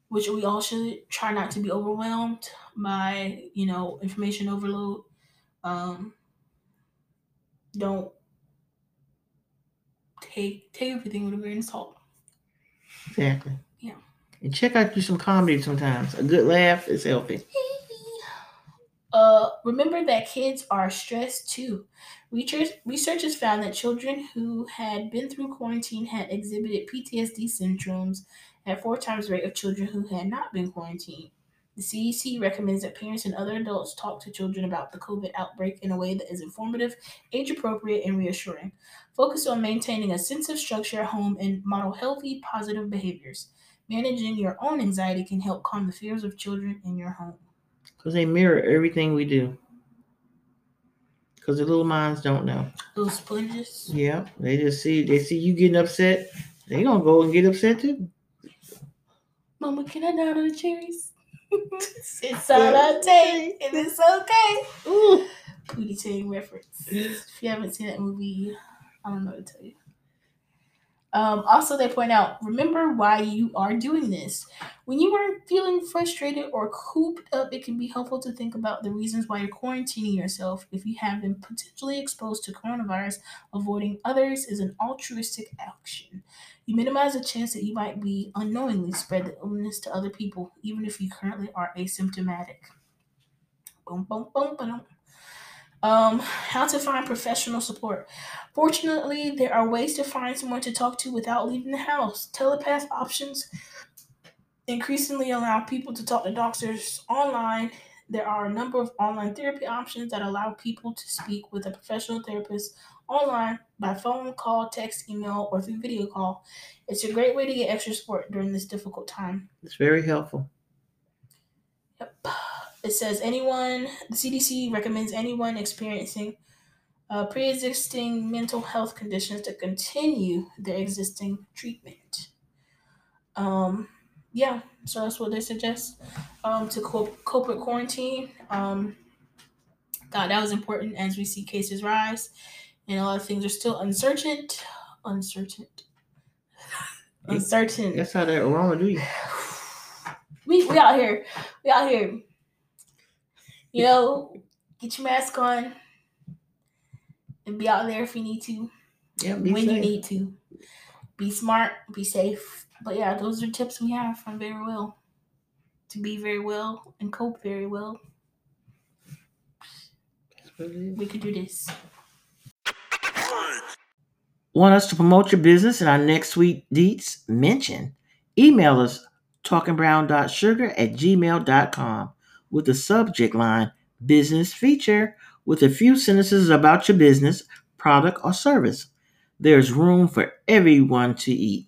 which we all should try not to be overwhelmed by, you know, information overload. Um, don't take take everything with a grain of salt. Exactly. Yeah. And check out you some comedy sometimes. A good laugh is healthy. Uh, remember that kids are stressed too. Research, researchers found that children who had been through quarantine had exhibited PTSD syndromes at four times the rate of children who had not been quarantined. The CDC recommends that parents and other adults talk to children about the COVID outbreak in a way that is informative, age appropriate, and reassuring. Focus on maintaining a sense of structure at home and model healthy, positive behaviors. Managing your own anxiety can help calm the fears of children in your home. Because they mirror everything we do. Because the little minds don't know. Little sponges. Yeah. They just see they see you getting upset. They gonna go and get upset too. Mama, can I down on the cherries? it's all I take, and it's okay. Ooh. Pootie Tang reference. If you haven't seen that movie, I don't know what to tell you. Um, also, they point out remember why you are doing this. When you are feeling frustrated or cooped up, it can be helpful to think about the reasons why you're quarantining yourself. If you have been potentially exposed to coronavirus, avoiding others is an altruistic action. You minimize the chance that you might be unknowingly spread the illness to other people, even if you currently are asymptomatic. Boom, boom, boom, boom. Um, how to find professional support. Fortunately, there are ways to find someone to talk to without leaving the house. Telepath options increasingly allow people to talk to doctors online. There are a number of online therapy options that allow people to speak with a professional therapist online by phone, call, text, email, or through video call. It's a great way to get extra support during this difficult time. It's very helpful. Yep. It says anyone, the CDC recommends anyone experiencing uh, pre existing mental health conditions to continue their existing treatment. Um, yeah, so that's what they suggest um, to cope, cope with quarantine. Um, thought that was important as we see cases rise and a lot of things are still uncertain. Uncertain. Uncertain. That's how that aroma do you. We we out here. We out here. You know, get your mask on and be out there if you need to. Yeah, when you need to. Be smart, be safe. But yeah, those are tips we have from Very Well. To be very well and cope very well. We could do this. Want us to promote your business in our next sweet deets? Mention. Email us talkingbrown.sugar at gmail.com with the subject line business feature with a few sentences about your business, product, or service. There's room for everyone to eat.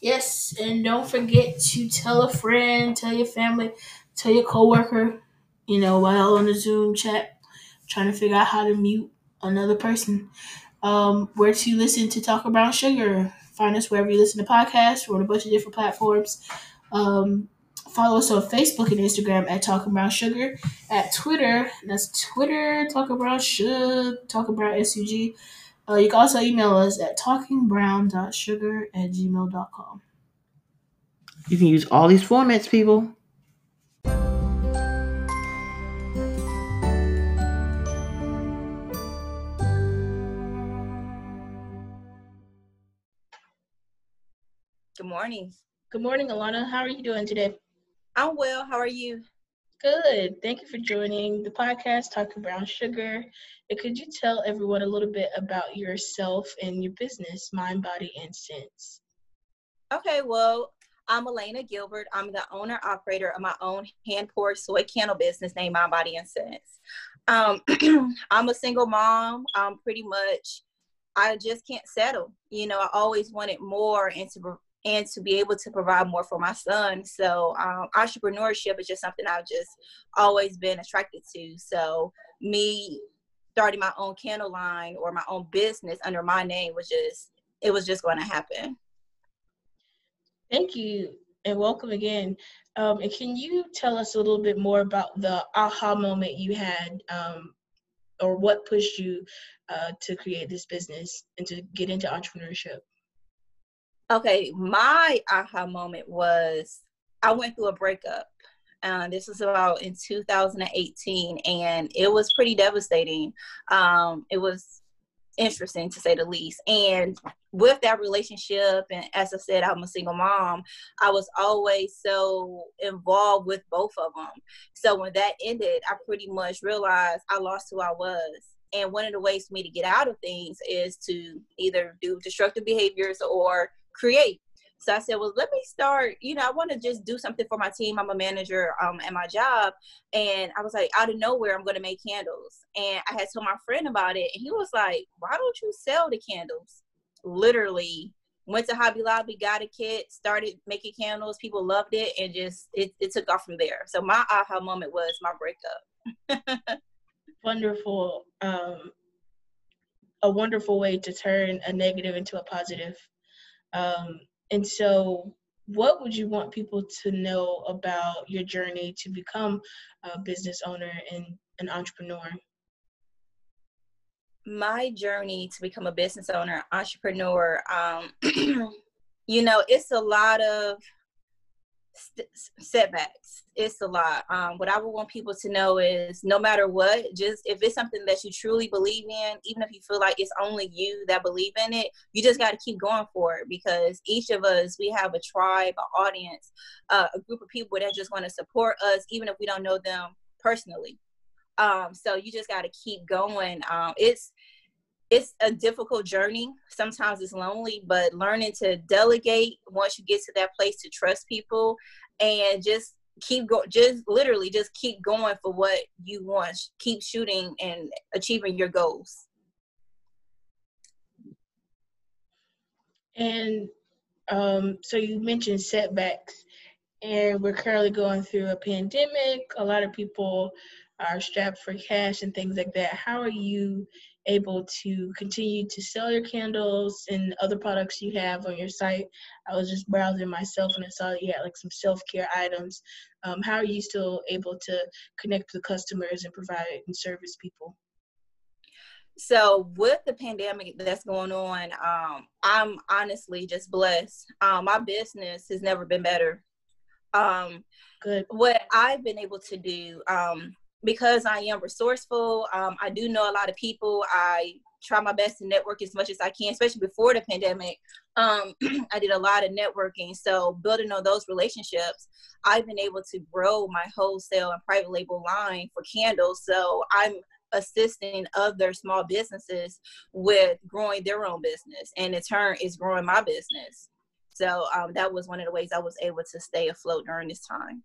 Yes, and don't forget to tell a friend, tell your family, tell your coworker, you know, while on the Zoom chat, trying to figure out how to mute another person. Um, where to listen to Talk About Sugar. Find us wherever you listen to podcasts. We're on a bunch of different platforms. Um, follow us on Facebook and Instagram at Talking Brown Sugar. At Twitter, that's Twitter, Talking Brown Sugar, Talking Brown SUG. Uh, you can also email us at talkingbrown.sugar at gmail.com. You can use all these formats, people. Good morning. Good morning, Alana. How are you doing today? I'm well. How are you? Good. Thank you for joining the podcast, Talking Brown Sugar. And could you tell everyone a little bit about yourself and your business, Mind, Body, and Sense? Okay, well, I'm Elena Gilbert. I'm the owner operator of my own hand poured soy candle business named Mind, Body, and Sense. Um, I'm a single mom. I'm pretty much, I just can't settle. You know, I always wanted more and to and to be able to provide more for my son. So um, entrepreneurship is just something I've just always been attracted to. So me starting my own candle line or my own business under my name was just it was just going to happen. Thank you and welcome again. Um, and can you tell us a little bit more about the aha moment you had um, or what pushed you uh, to create this business and to get into entrepreneurship? Okay, my aha moment was I went through a breakup. Uh, this was about in 2018, and it was pretty devastating. Um, it was interesting to say the least. And with that relationship, and as I said, I'm a single mom, I was always so involved with both of them. So when that ended, I pretty much realized I lost who I was. And one of the ways for me to get out of things is to either do destructive behaviors or create. So I said, well, let me start. You know, I want to just do something for my team. I'm a manager um, at my job. And I was like, out of nowhere, I'm going to make candles. And I had told my friend about it. And he was like, why don't you sell the candles? Literally went to Hobby Lobby, got a kit, started making candles. People loved it. And just, it, it took off from there. So my aha moment was my breakup. Wonderful. Um, a wonderful way to turn a negative into a positive. Um, and so, what would you want people to know about your journey to become a business owner and an entrepreneur? My journey to become a business owner, entrepreneur, um, you know, it's a lot of setbacks. It's a lot. Um, what I would want people to know is no matter what, just if it's something that you truly believe in, even if you feel like it's only you that believe in it, you just got to keep going for it because each of us, we have a tribe, an audience, uh, a group of people that just want to support us, even if we don't know them personally. Um, so you just got to keep going. Um, it's it's a difficult journey. Sometimes it's lonely, but learning to delegate once you get to that place to trust people and just keep going just literally just keep going for what you want. Keep shooting and achieving your goals. And um, so you mentioned setbacks and we're currently going through a pandemic. A lot of people are strapped for cash and things like that. How are you able to continue to sell your candles and other products you have on your site. I was just browsing myself and I saw that you had like some self care items. Um, how are you still able to connect with customers and provide and service people? So with the pandemic that's going on, um, I'm honestly just blessed. Um, my business has never been better. Um, Good. What I've been able to do, um, because I am resourceful, um, I do know a lot of people. I try my best to network as much as I can, especially before the pandemic. Um, I did a lot of networking. So, building on those relationships, I've been able to grow my wholesale and private label line for candles. So, I'm assisting other small businesses with growing their own business, and in turn, is growing my business. So, um, that was one of the ways I was able to stay afloat during this time.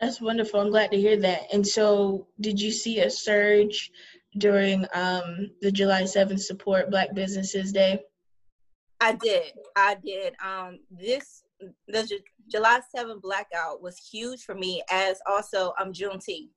That's wonderful. I'm glad to hear that. And so, did you see a surge during um, the July 7th Support Black Businesses Day? I did. I did. Um, this the J- July 7th blackout was huge for me, as also I'm um, Juneteenth.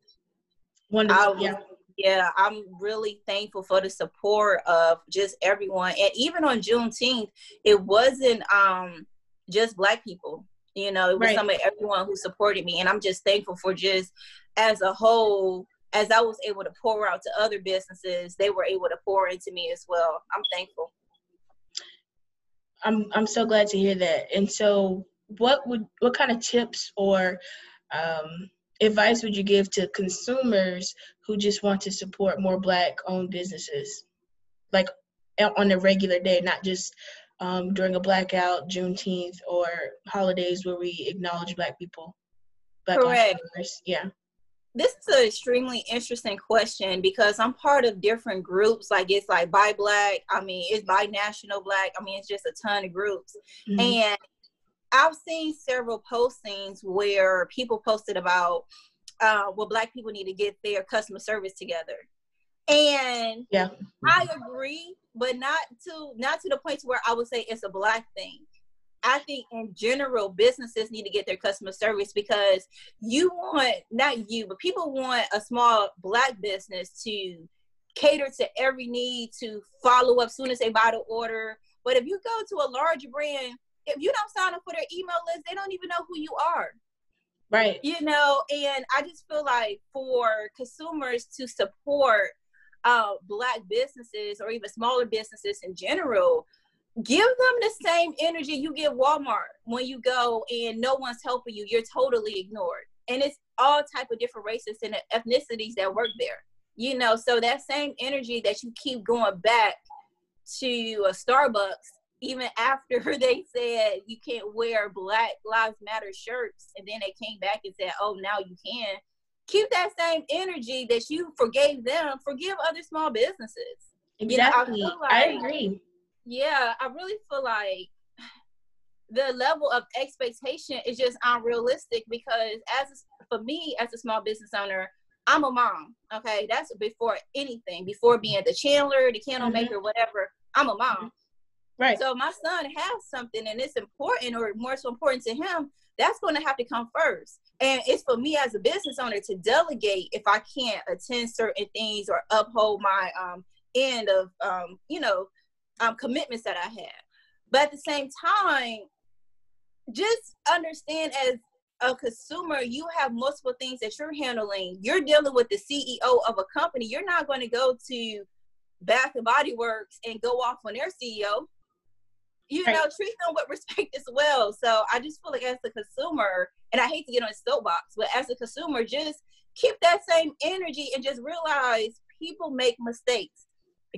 Wonderful. Was, yeah. Yeah, I'm really thankful for the support of just everyone, and even on Juneteenth, it wasn't um just Black people you know, it was right. some of everyone who supported me. And I'm just thankful for just as a whole, as I was able to pour out to other businesses, they were able to pour into me as well. I'm thankful. I'm I'm so glad to hear that. And so what would what kind of tips or um, advice would you give to consumers who just want to support more black owned businesses like on a regular day not just um, during a blackout, Juneteenth, or holidays where we acknowledge Black people. Black Correct. Yeah. This is an extremely interesting question because I'm part of different groups. Like it's like buy Black. I mean, it's buy National Black. I mean, it's just a ton of groups. Mm-hmm. And I've seen several postings where people posted about uh, well, Black people need to get their customer service together. And yeah, I agree, but not to not to the point where I would say it's a black thing. I think in general, businesses need to get their customer service because you want not you, but people want a small black business to cater to every need to follow up soon as they buy the order. But if you go to a large brand, if you don't sign up for their email list, they don't even know who you are. Right. You know, and I just feel like for consumers to support uh, black businesses or even smaller businesses in general give them the same energy you give Walmart when you go and no one's helping you. You're totally ignored. And it's all type of different races and ethnicities that work there. You know, so that same energy that you keep going back to a Starbucks, even after they said you can't wear Black Lives Matter shirts, and then they came back and said, "Oh, now you can." Keep that same energy that you forgave them. Forgive other small businesses. Exactly, you know, I, like, I agree. Yeah, I really feel like the level of expectation is just unrealistic because as for me as a small business owner i'm a mom okay that's before anything before being the chandler the candle mm-hmm. maker whatever i'm a mom mm-hmm. right so my son has something and it's important or more so important to him that's going to have to come first and it's for me as a business owner to delegate if i can't attend certain things or uphold my um end of um you know um, commitments that I have. But at the same time, just understand as a consumer, you have multiple things that you're handling. You're dealing with the CEO of a company. You're not going to go to Bath and Body Works and go off on their CEO. You right. know, treat them with respect as well. So I just feel like as a consumer, and I hate to get on a soapbox, but as a consumer, just keep that same energy and just realize people make mistakes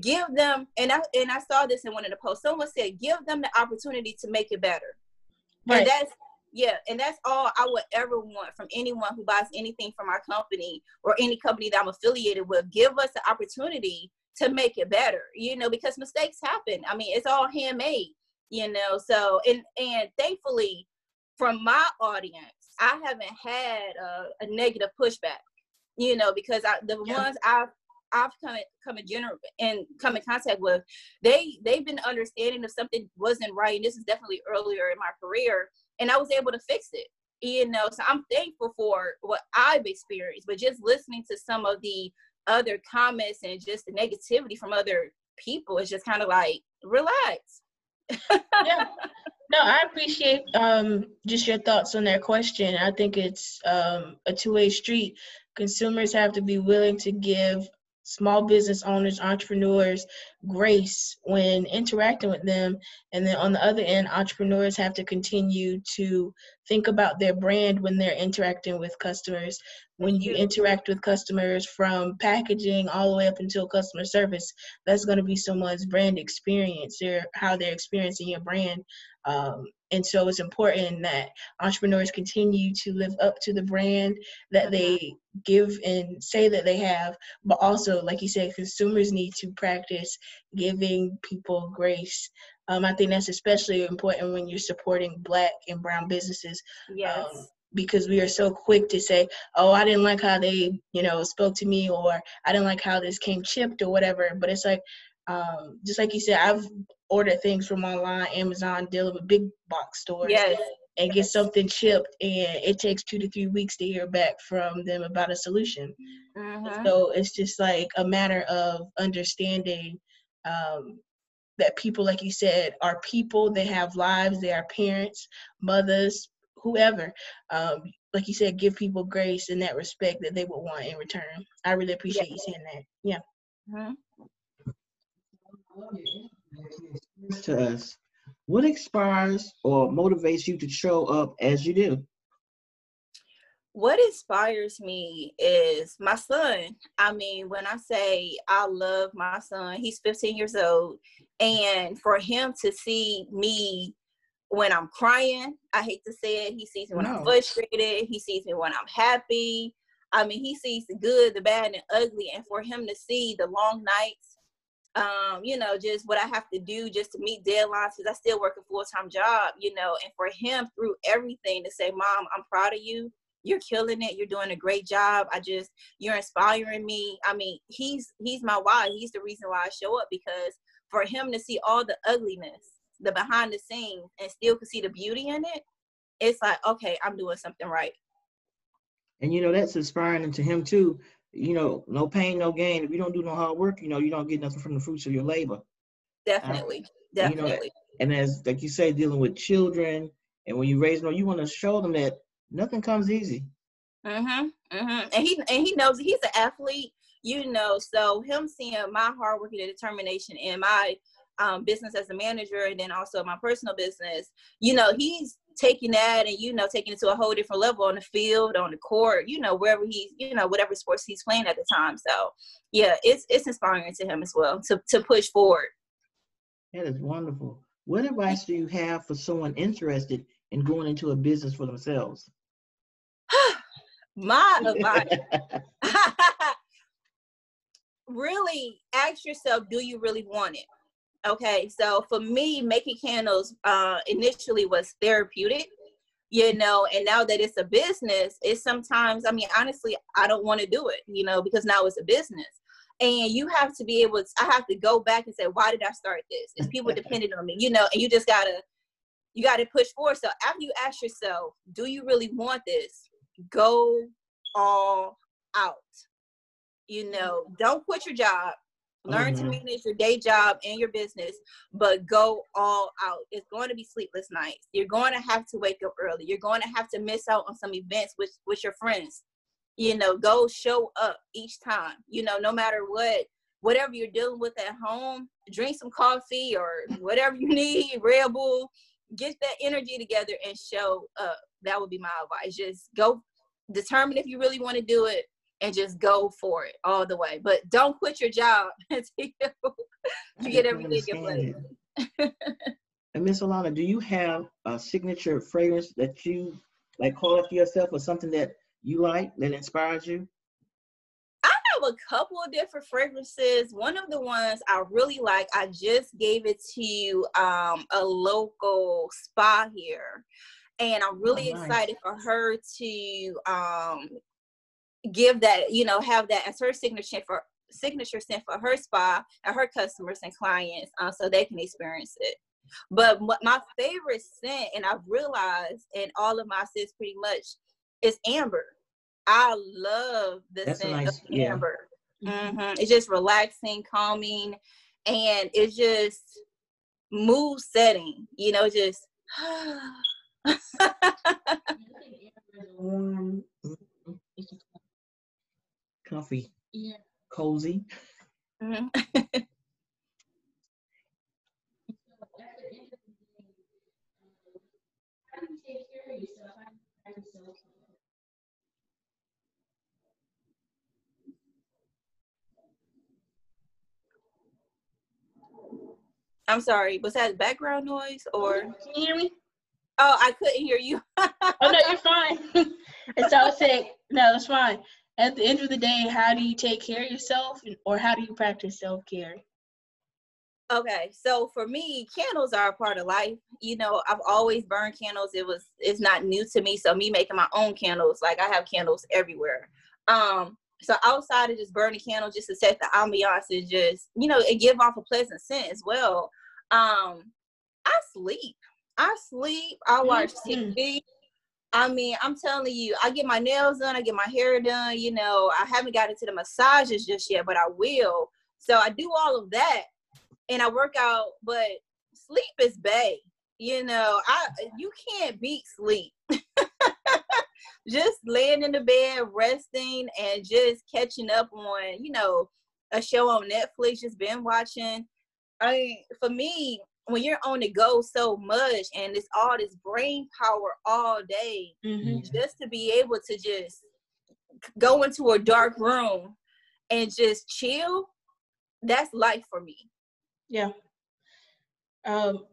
give them and I and I saw this in one of the posts. Someone said, give them the opportunity to make it better. Right. And that's yeah, and that's all I would ever want from anyone who buys anything from our company or any company that I'm affiliated with. Give us the opportunity to make it better, you know, because mistakes happen. I mean, it's all handmade, you know. So and and thankfully, from my audience, I haven't had a, a negative pushback, you know, because I, the yeah. ones I've I've come in, come in general and come in contact with, they they've been understanding if something wasn't right. And this is definitely earlier in my career, and I was able to fix it. You know, so I'm thankful for what I've experienced. But just listening to some of the other comments and just the negativity from other people, is just kind of like relax. Yeah. No, I appreciate um, just your thoughts on that question. I think it's um, a two way street. Consumers have to be willing to give small business owners, entrepreneurs grace when interacting with them. And then on the other end, entrepreneurs have to continue to think about their brand when they're interacting with customers. When you mm-hmm. interact with customers from packaging all the way up until customer service, that's going to be someone's brand experience, or how they're experiencing your brand. Um, and so it's important that entrepreneurs continue to live up to the brand that they give and say that they have, but also, like you said, consumers need to practice giving people grace. Um, I think that's especially important when you're supporting Black and Brown businesses. Yes. Um, because we are so quick to say, "Oh, I didn't like how they, you know, spoke to me," or "I didn't like how this came chipped," or whatever. But it's like, um, just like you said, I've ordered things from online, Amazon, dealing with big box stores. Yes. And get something shipped, and it takes two to three weeks to hear back from them about a solution. Mm-hmm. So it's just like a matter of understanding um, that people, like you said, are people. They have lives. They are parents, mothers, whoever. Um, like you said, give people grace and that respect that they would want in return. I really appreciate yeah. you saying that. Yeah. Mm-hmm to us, what inspires or motivates you to show up as you do? What inspires me is my son. I mean, when I say I love my son, he's 15 years old. And for him to see me when I'm crying, I hate to say it, he sees me when no. I'm frustrated, he sees me when I'm happy. I mean, he sees the good, the bad, and the ugly. And for him to see the long nights um, you know, just what I have to do just to meet deadlines because I still work a full time job, you know, and for him through everything to say, Mom, I'm proud of you. You're killing it. You're doing a great job. I just you're inspiring me. I mean, he's he's my why. He's the reason why I show up because for him to see all the ugliness, the behind the scenes, and still can see the beauty in it, it's like, okay, I'm doing something right. And you know, that's inspiring to him too you know, no pain, no gain. If you don't do no hard work, you know, you don't get nothing from the fruits of your labor. Definitely, uh, definitely. You know, and as like you say, dealing with children, and when you raise them, you want to show them that nothing comes easy. Mhm, mhm. And he and he knows he's an athlete, you know. So him seeing my hard work and determination and my um, business as a manager and then also my personal business, you know, he's taking that and you know taking it to a whole different level on the field, on the court, you know, wherever he's, you know, whatever sports he's playing at the time. So yeah, it's it's inspiring to him as well to to push forward. That is wonderful. What advice do you have for someone interested in going into a business for themselves? My advice. really ask yourself, do you really want it? Okay, so for me, making candles uh, initially was therapeutic, you know, and now that it's a business, it's sometimes, I mean, honestly, I don't want to do it, you know, because now it's a business. And you have to be able to, I have to go back and say, why did I start this? Is people dependent on me, you know, and you just gotta, you gotta push forward. So after you ask yourself, do you really want this? Go all out. You know, don't quit your job Learn mm-hmm. to manage your day job and your business, but go all out. It's going to be sleepless nights. You're going to have to wake up early. You're going to have to miss out on some events with, with your friends. You know, go show up each time. You know, no matter what, whatever you're dealing with at home, drink some coffee or whatever you need, Red Bull. Get that energy together and show up. That would be my advice. Just go determine if you really want to do it and just go for it all the way. But don't quit your job until you, get everything in place. and Miss Alana, do you have a signature fragrance that you like call it for yourself or something that you like that inspires you? I have a couple of different fragrances. One of the ones I really like, I just gave it to um, a local spa here and I'm really oh, nice. excited for her to um, give that, you know, have that as her signature for signature scent for her spa and her customers and clients uh, so they can experience it. But my favorite scent, and I've realized in all of my scents pretty much, is amber. I love the That's scent nice, of yeah. amber. Mm-hmm. It's just relaxing, calming, and it's just mood setting. You know, just. warm comfy, yeah. cozy. Mm-hmm. I'm sorry, was that background noise or? Can you hear me? Oh, I couldn't hear you. oh no, you're fine. and so I was saying, no, that's fine at the end of the day, how do you take care of yourself or how do you practice self care? Okay, so for me, candles are a part of life. You know, I've always burned candles. It was it's not new to me. So me making my own candles, like I have candles everywhere. Um, so outside of just burning candles just to set the ambiance and just, you know, and give off a pleasant scent as well. Um, I sleep. I sleep. I watch mm-hmm. TV. I mean, I'm telling you, I get my nails done, I get my hair done. You know, I haven't gotten into the massages just yet, but I will. So I do all of that, and I work out. But sleep is bae. You know, I you can't beat sleep. just laying in the bed, resting, and just catching up on, you know, a show on Netflix. Just been watching. I mean, for me, when you're on the go so much and it's all this brain power all day, mm-hmm. just to be able to just go into a dark room and just chill, that's life for me. Yeah. Um,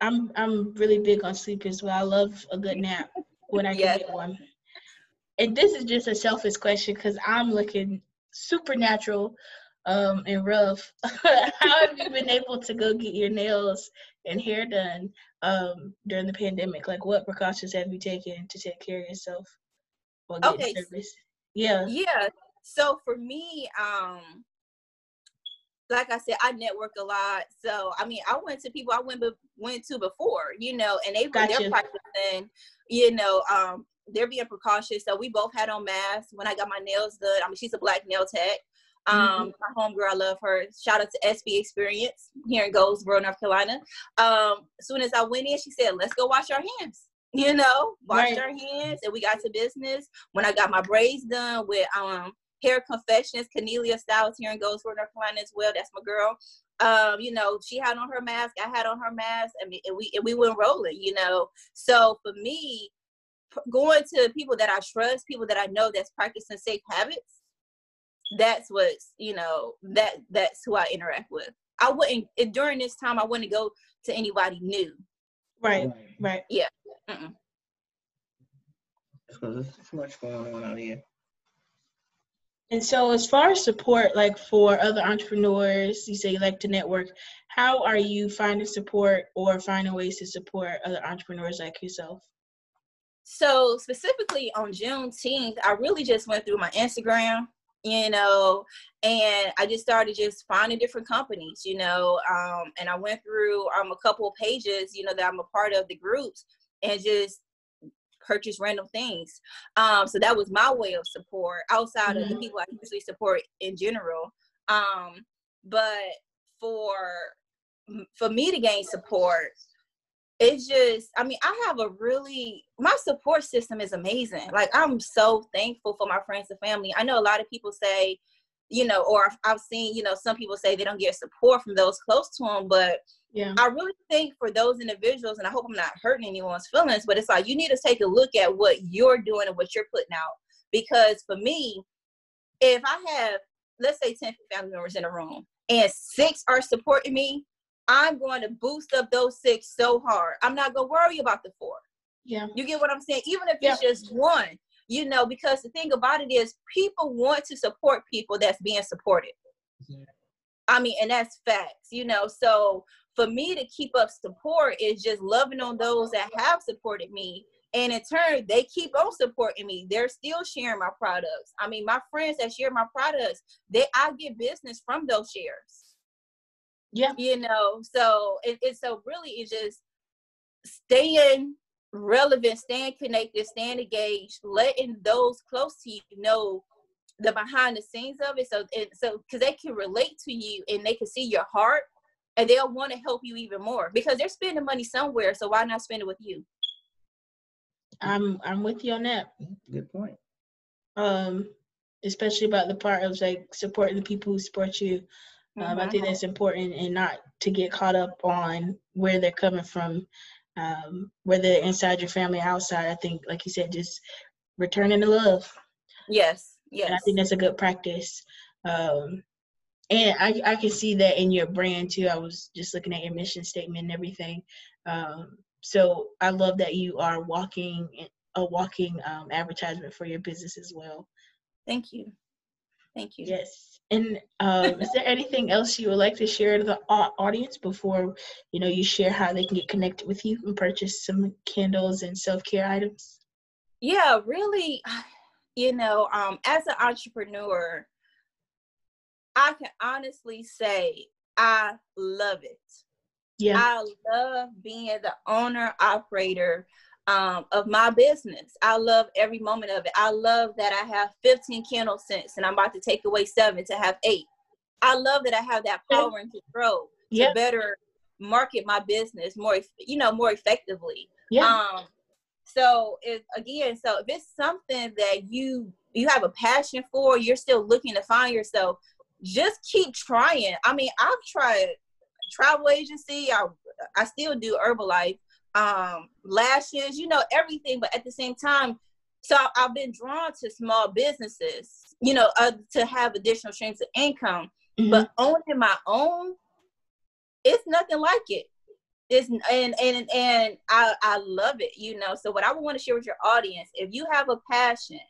I'm I'm really big on sleep as well. I love a good nap when I yes. get one. And this is just a selfish question because I'm looking supernatural um, and rough. How have you been able to go get your nails and hair done um, during the pandemic? Like, what precautions have you taken to take care of yourself? okay. Service? Yeah. Yeah. So for me, um, like I said, I network a lot. So I mean, I went to people I went be- went to before, you know, and they gotcha. they're practicing, you know, um, they're being precautious. So we both had on masks when I got my nails done. I mean, she's a black nail tech. Mm-hmm. Um, mm-hmm. my homegirl, I love her. Shout out to SB Experience here in Goldsboro, North Carolina. Um, as soon as I went in, she said, "Let's go wash our hands." You know, wash right. our hands, and we got to business. When I got my braids done with um Hair Confessions, Cornelia Styles here in Goldsboro, North Carolina as well. That's my girl. Um, you know, she had on her mask, I had on her mask, and we and we, and we went rolling. You know, so for me, going to people that I trust, people that I know that's practicing safe habits, that's what's you know that that's who I interact with. I wouldn't during this time. I wouldn't go to anybody new. Right. Right. Yeah. Mm-mm. Because there's too much going on out here. And so, as far as support, like for other entrepreneurs, you say you like to network. How are you finding support or finding ways to support other entrepreneurs like yourself? So, specifically on Juneteenth, I really just went through my Instagram you know and i just started just finding different companies you know um, and i went through um, a couple of pages you know that i'm a part of the groups and just purchase random things um, so that was my way of support outside mm-hmm. of the mm-hmm. people i usually support in general um, but for for me to gain support it's just i mean i have a really my support system is amazing. Like i'm so thankful for my friends and family. I know a lot of people say you know or i've seen you know some people say they don't get support from those close to them but yeah. I really think for those individuals and i hope i'm not hurting anyone's feelings but it's like you need to take a look at what you're doing and what you're putting out. Because for me if i have let's say 10 family members in a room and six are supporting me I'm going to boost up those six so hard. I'm not going to worry about the four. Yeah. You get what I'm saying? Even if it's just one, you know, because the thing about it is people want to support people that's being supported. Yeah. I mean, and that's facts, you know. So for me to keep up support is just loving on those that have supported me. And in turn, they keep on supporting me. They're still sharing my products. I mean, my friends that share my products, they I get business from those shares. Yeah. You know, so it, it's so really it's just staying relevant, staying connected, staying engaged, letting those close to you know the behind the scenes of it. So and so because they can relate to you and they can see your heart and they'll want to help you even more because they're spending money somewhere. So why not spend it with you? I'm I'm with you on that. Good point. Um, especially about the part of like supporting the people who support you. Um, mm-hmm. I think that's important and not to get caught up on where they're coming from, um, whether inside your family, outside. I think, like you said, just returning the love. Yes, yes. And I think that's a good practice. Um, and I, I can see that in your brand too. I was just looking at your mission statement and everything. Um, so I love that you are walking a walking um, advertisement for your business as well. Thank you. Thank you. Yes. And um, is there anything else you would like to share to the audience before you know you share how they can get connected with you and purchase some candles and self care items? Yeah, really. You know, um, as an entrepreneur, I can honestly say I love it. Yeah, I love being the owner operator um, of my business. I love every moment of it. I love that I have 15 candle scents and I'm about to take away seven to have eight. I love that I have that power and control yeah. to better market my business more, you know, more effectively. Yeah. Um, so if again, so if it's something that you you have a passion for, you're still looking to find yourself, just keep trying. I mean, I've tried travel agency. I I still do Herbalife um, lashes, you know, everything. But at the same time, so I've been drawn to small businesses, you know, uh, to have additional streams of income. Mm-hmm. But owning my own, it's nothing like it. It's and and and I I love it, you know. So what I would want to share with your audience, if you have a passion,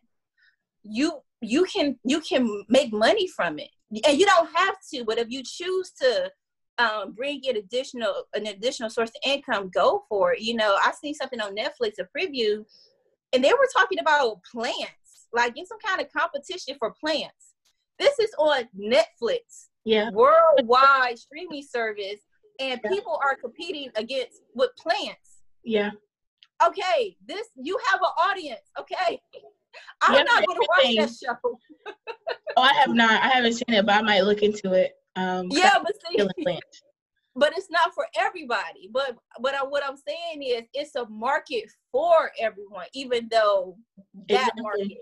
you you can you can make money from it, and you don't have to. But if you choose to um, bring in additional an additional source of income, go for it. You know, I seen something on Netflix, a preview, and they were talking about plants, like get some kind of competition for plants. This is on Netflix, yeah, worldwide streaming service, and yeah. people are competing against with plants. Yeah. Okay, this you have an audience. Okay, I'm yeah, not going to watch that show. oh, I have not. I haven't seen it, but I might look into it. Um, yeah, but see, but it's not for everybody. But but I, what I'm saying is, it's a market for everyone, even though that exactly. market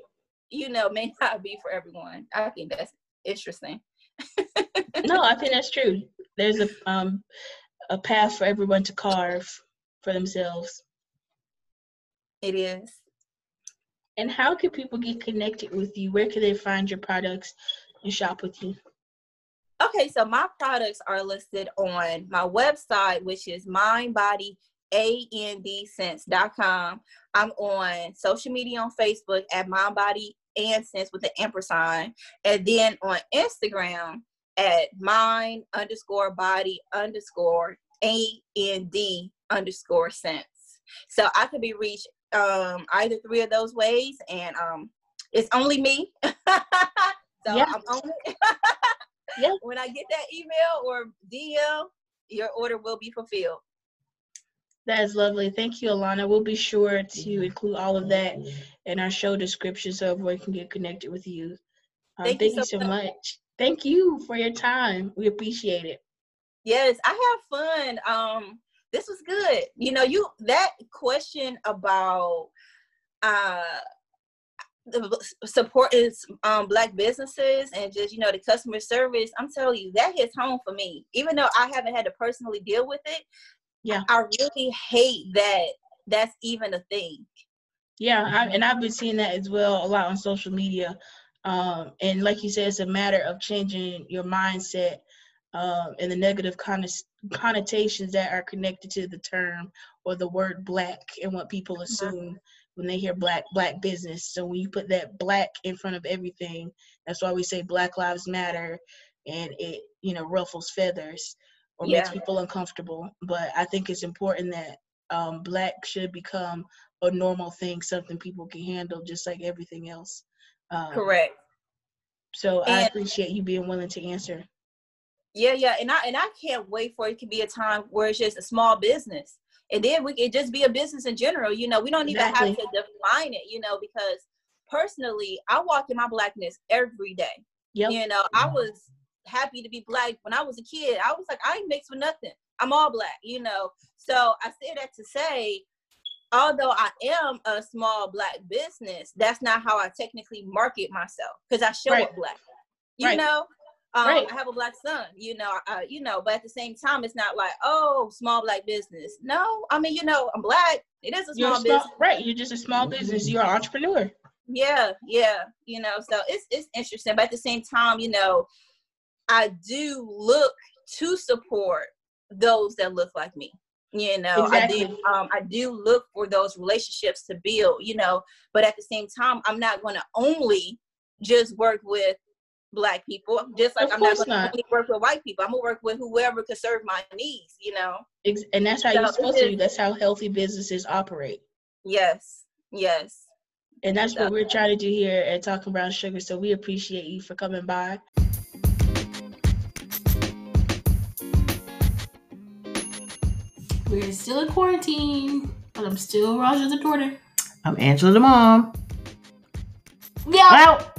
you know, may not be for everyone. I think that's interesting. no, I think that's true. There's a um a path for everyone to carve for themselves. It is. And how can people get connected with you? Where can they find your products and shop with you? Okay, so my products are listed on my website, which is mindbodyandsense.com. I'm on social media on Facebook at mindbody and sense with the ampersand, and then on Instagram at mind underscore body underscore a n d underscore sense. So I could be reached um, either three of those ways, and um, it's only me. so. I'm only yeah. When I get that email or DM, your order will be fulfilled. That is lovely. Thank you, Alana. We'll be sure to include all of that in our show description so everyone can get connected with you. Um, thank, thank, you so, you so much. much. Thank you for your time. We appreciate it. Yes, I have fun. Um, this was good. You know, you that question about uh supporting um, black businesses and just you know the customer service i'm telling you that hits home for me. Even though i haven't had to personally deal with it yeah. I really hate that that's even a thing. Yeah I, and i've been seeing that as well a lot on social media. Um, and like you said it's a matter of changing your mindset um, and the negative connotations that are connected to the term or the word black and what people mm-hmm. assume when they hear black black business. So when you put that black in front of everything that's why we say black lives matter and it you know ruffles feathers or yeah. makes people uncomfortable. But i think it's important that um, black should become a normal thing something people can handle just like everything else. Um, correct. so and, i appreciate you being willing to answer. Yeah yeah and i and i can't wait for it to be a time where it's just a small business and then we could just be a business in general. You know, we don't even exactly. have to define it. You know, because personally, I walk in my blackness every day. Yep. You know, I was happy to be black when I was a kid. I was like, I ain't mixed with nothing. I'm all black. You know, so I say that to say. Although I am a small black business, that's not how I technically market myself because I show right. up black. You right. know, um, right. I have a black son, you know, uh, you know, but at the same time, it's not like, oh, small black business. No, I mean, you know, I'm black. It is a small, a business. Right. You're just a small business. You're an entrepreneur. Yeah. Yeah. You know, so it's, it's interesting. But at the same time, you know, I do look to support those that look like me. You know, exactly. I do um, I do look for those relationships to build, you know, but at the same time, I'm not gonna only just work with black people. Just like of I'm not going to work with white people. I'm gonna work with whoever can serve my needs. You know. And that's how so you're supposed to do. That's how healthy businesses operate. Yes. Yes. And that's what we're trying to do here at Talking Brown Sugar. So we appreciate you for coming by. We're still in quarantine, but I'm still Roger the daughter. I'm Angela the mom. Yeah. Out.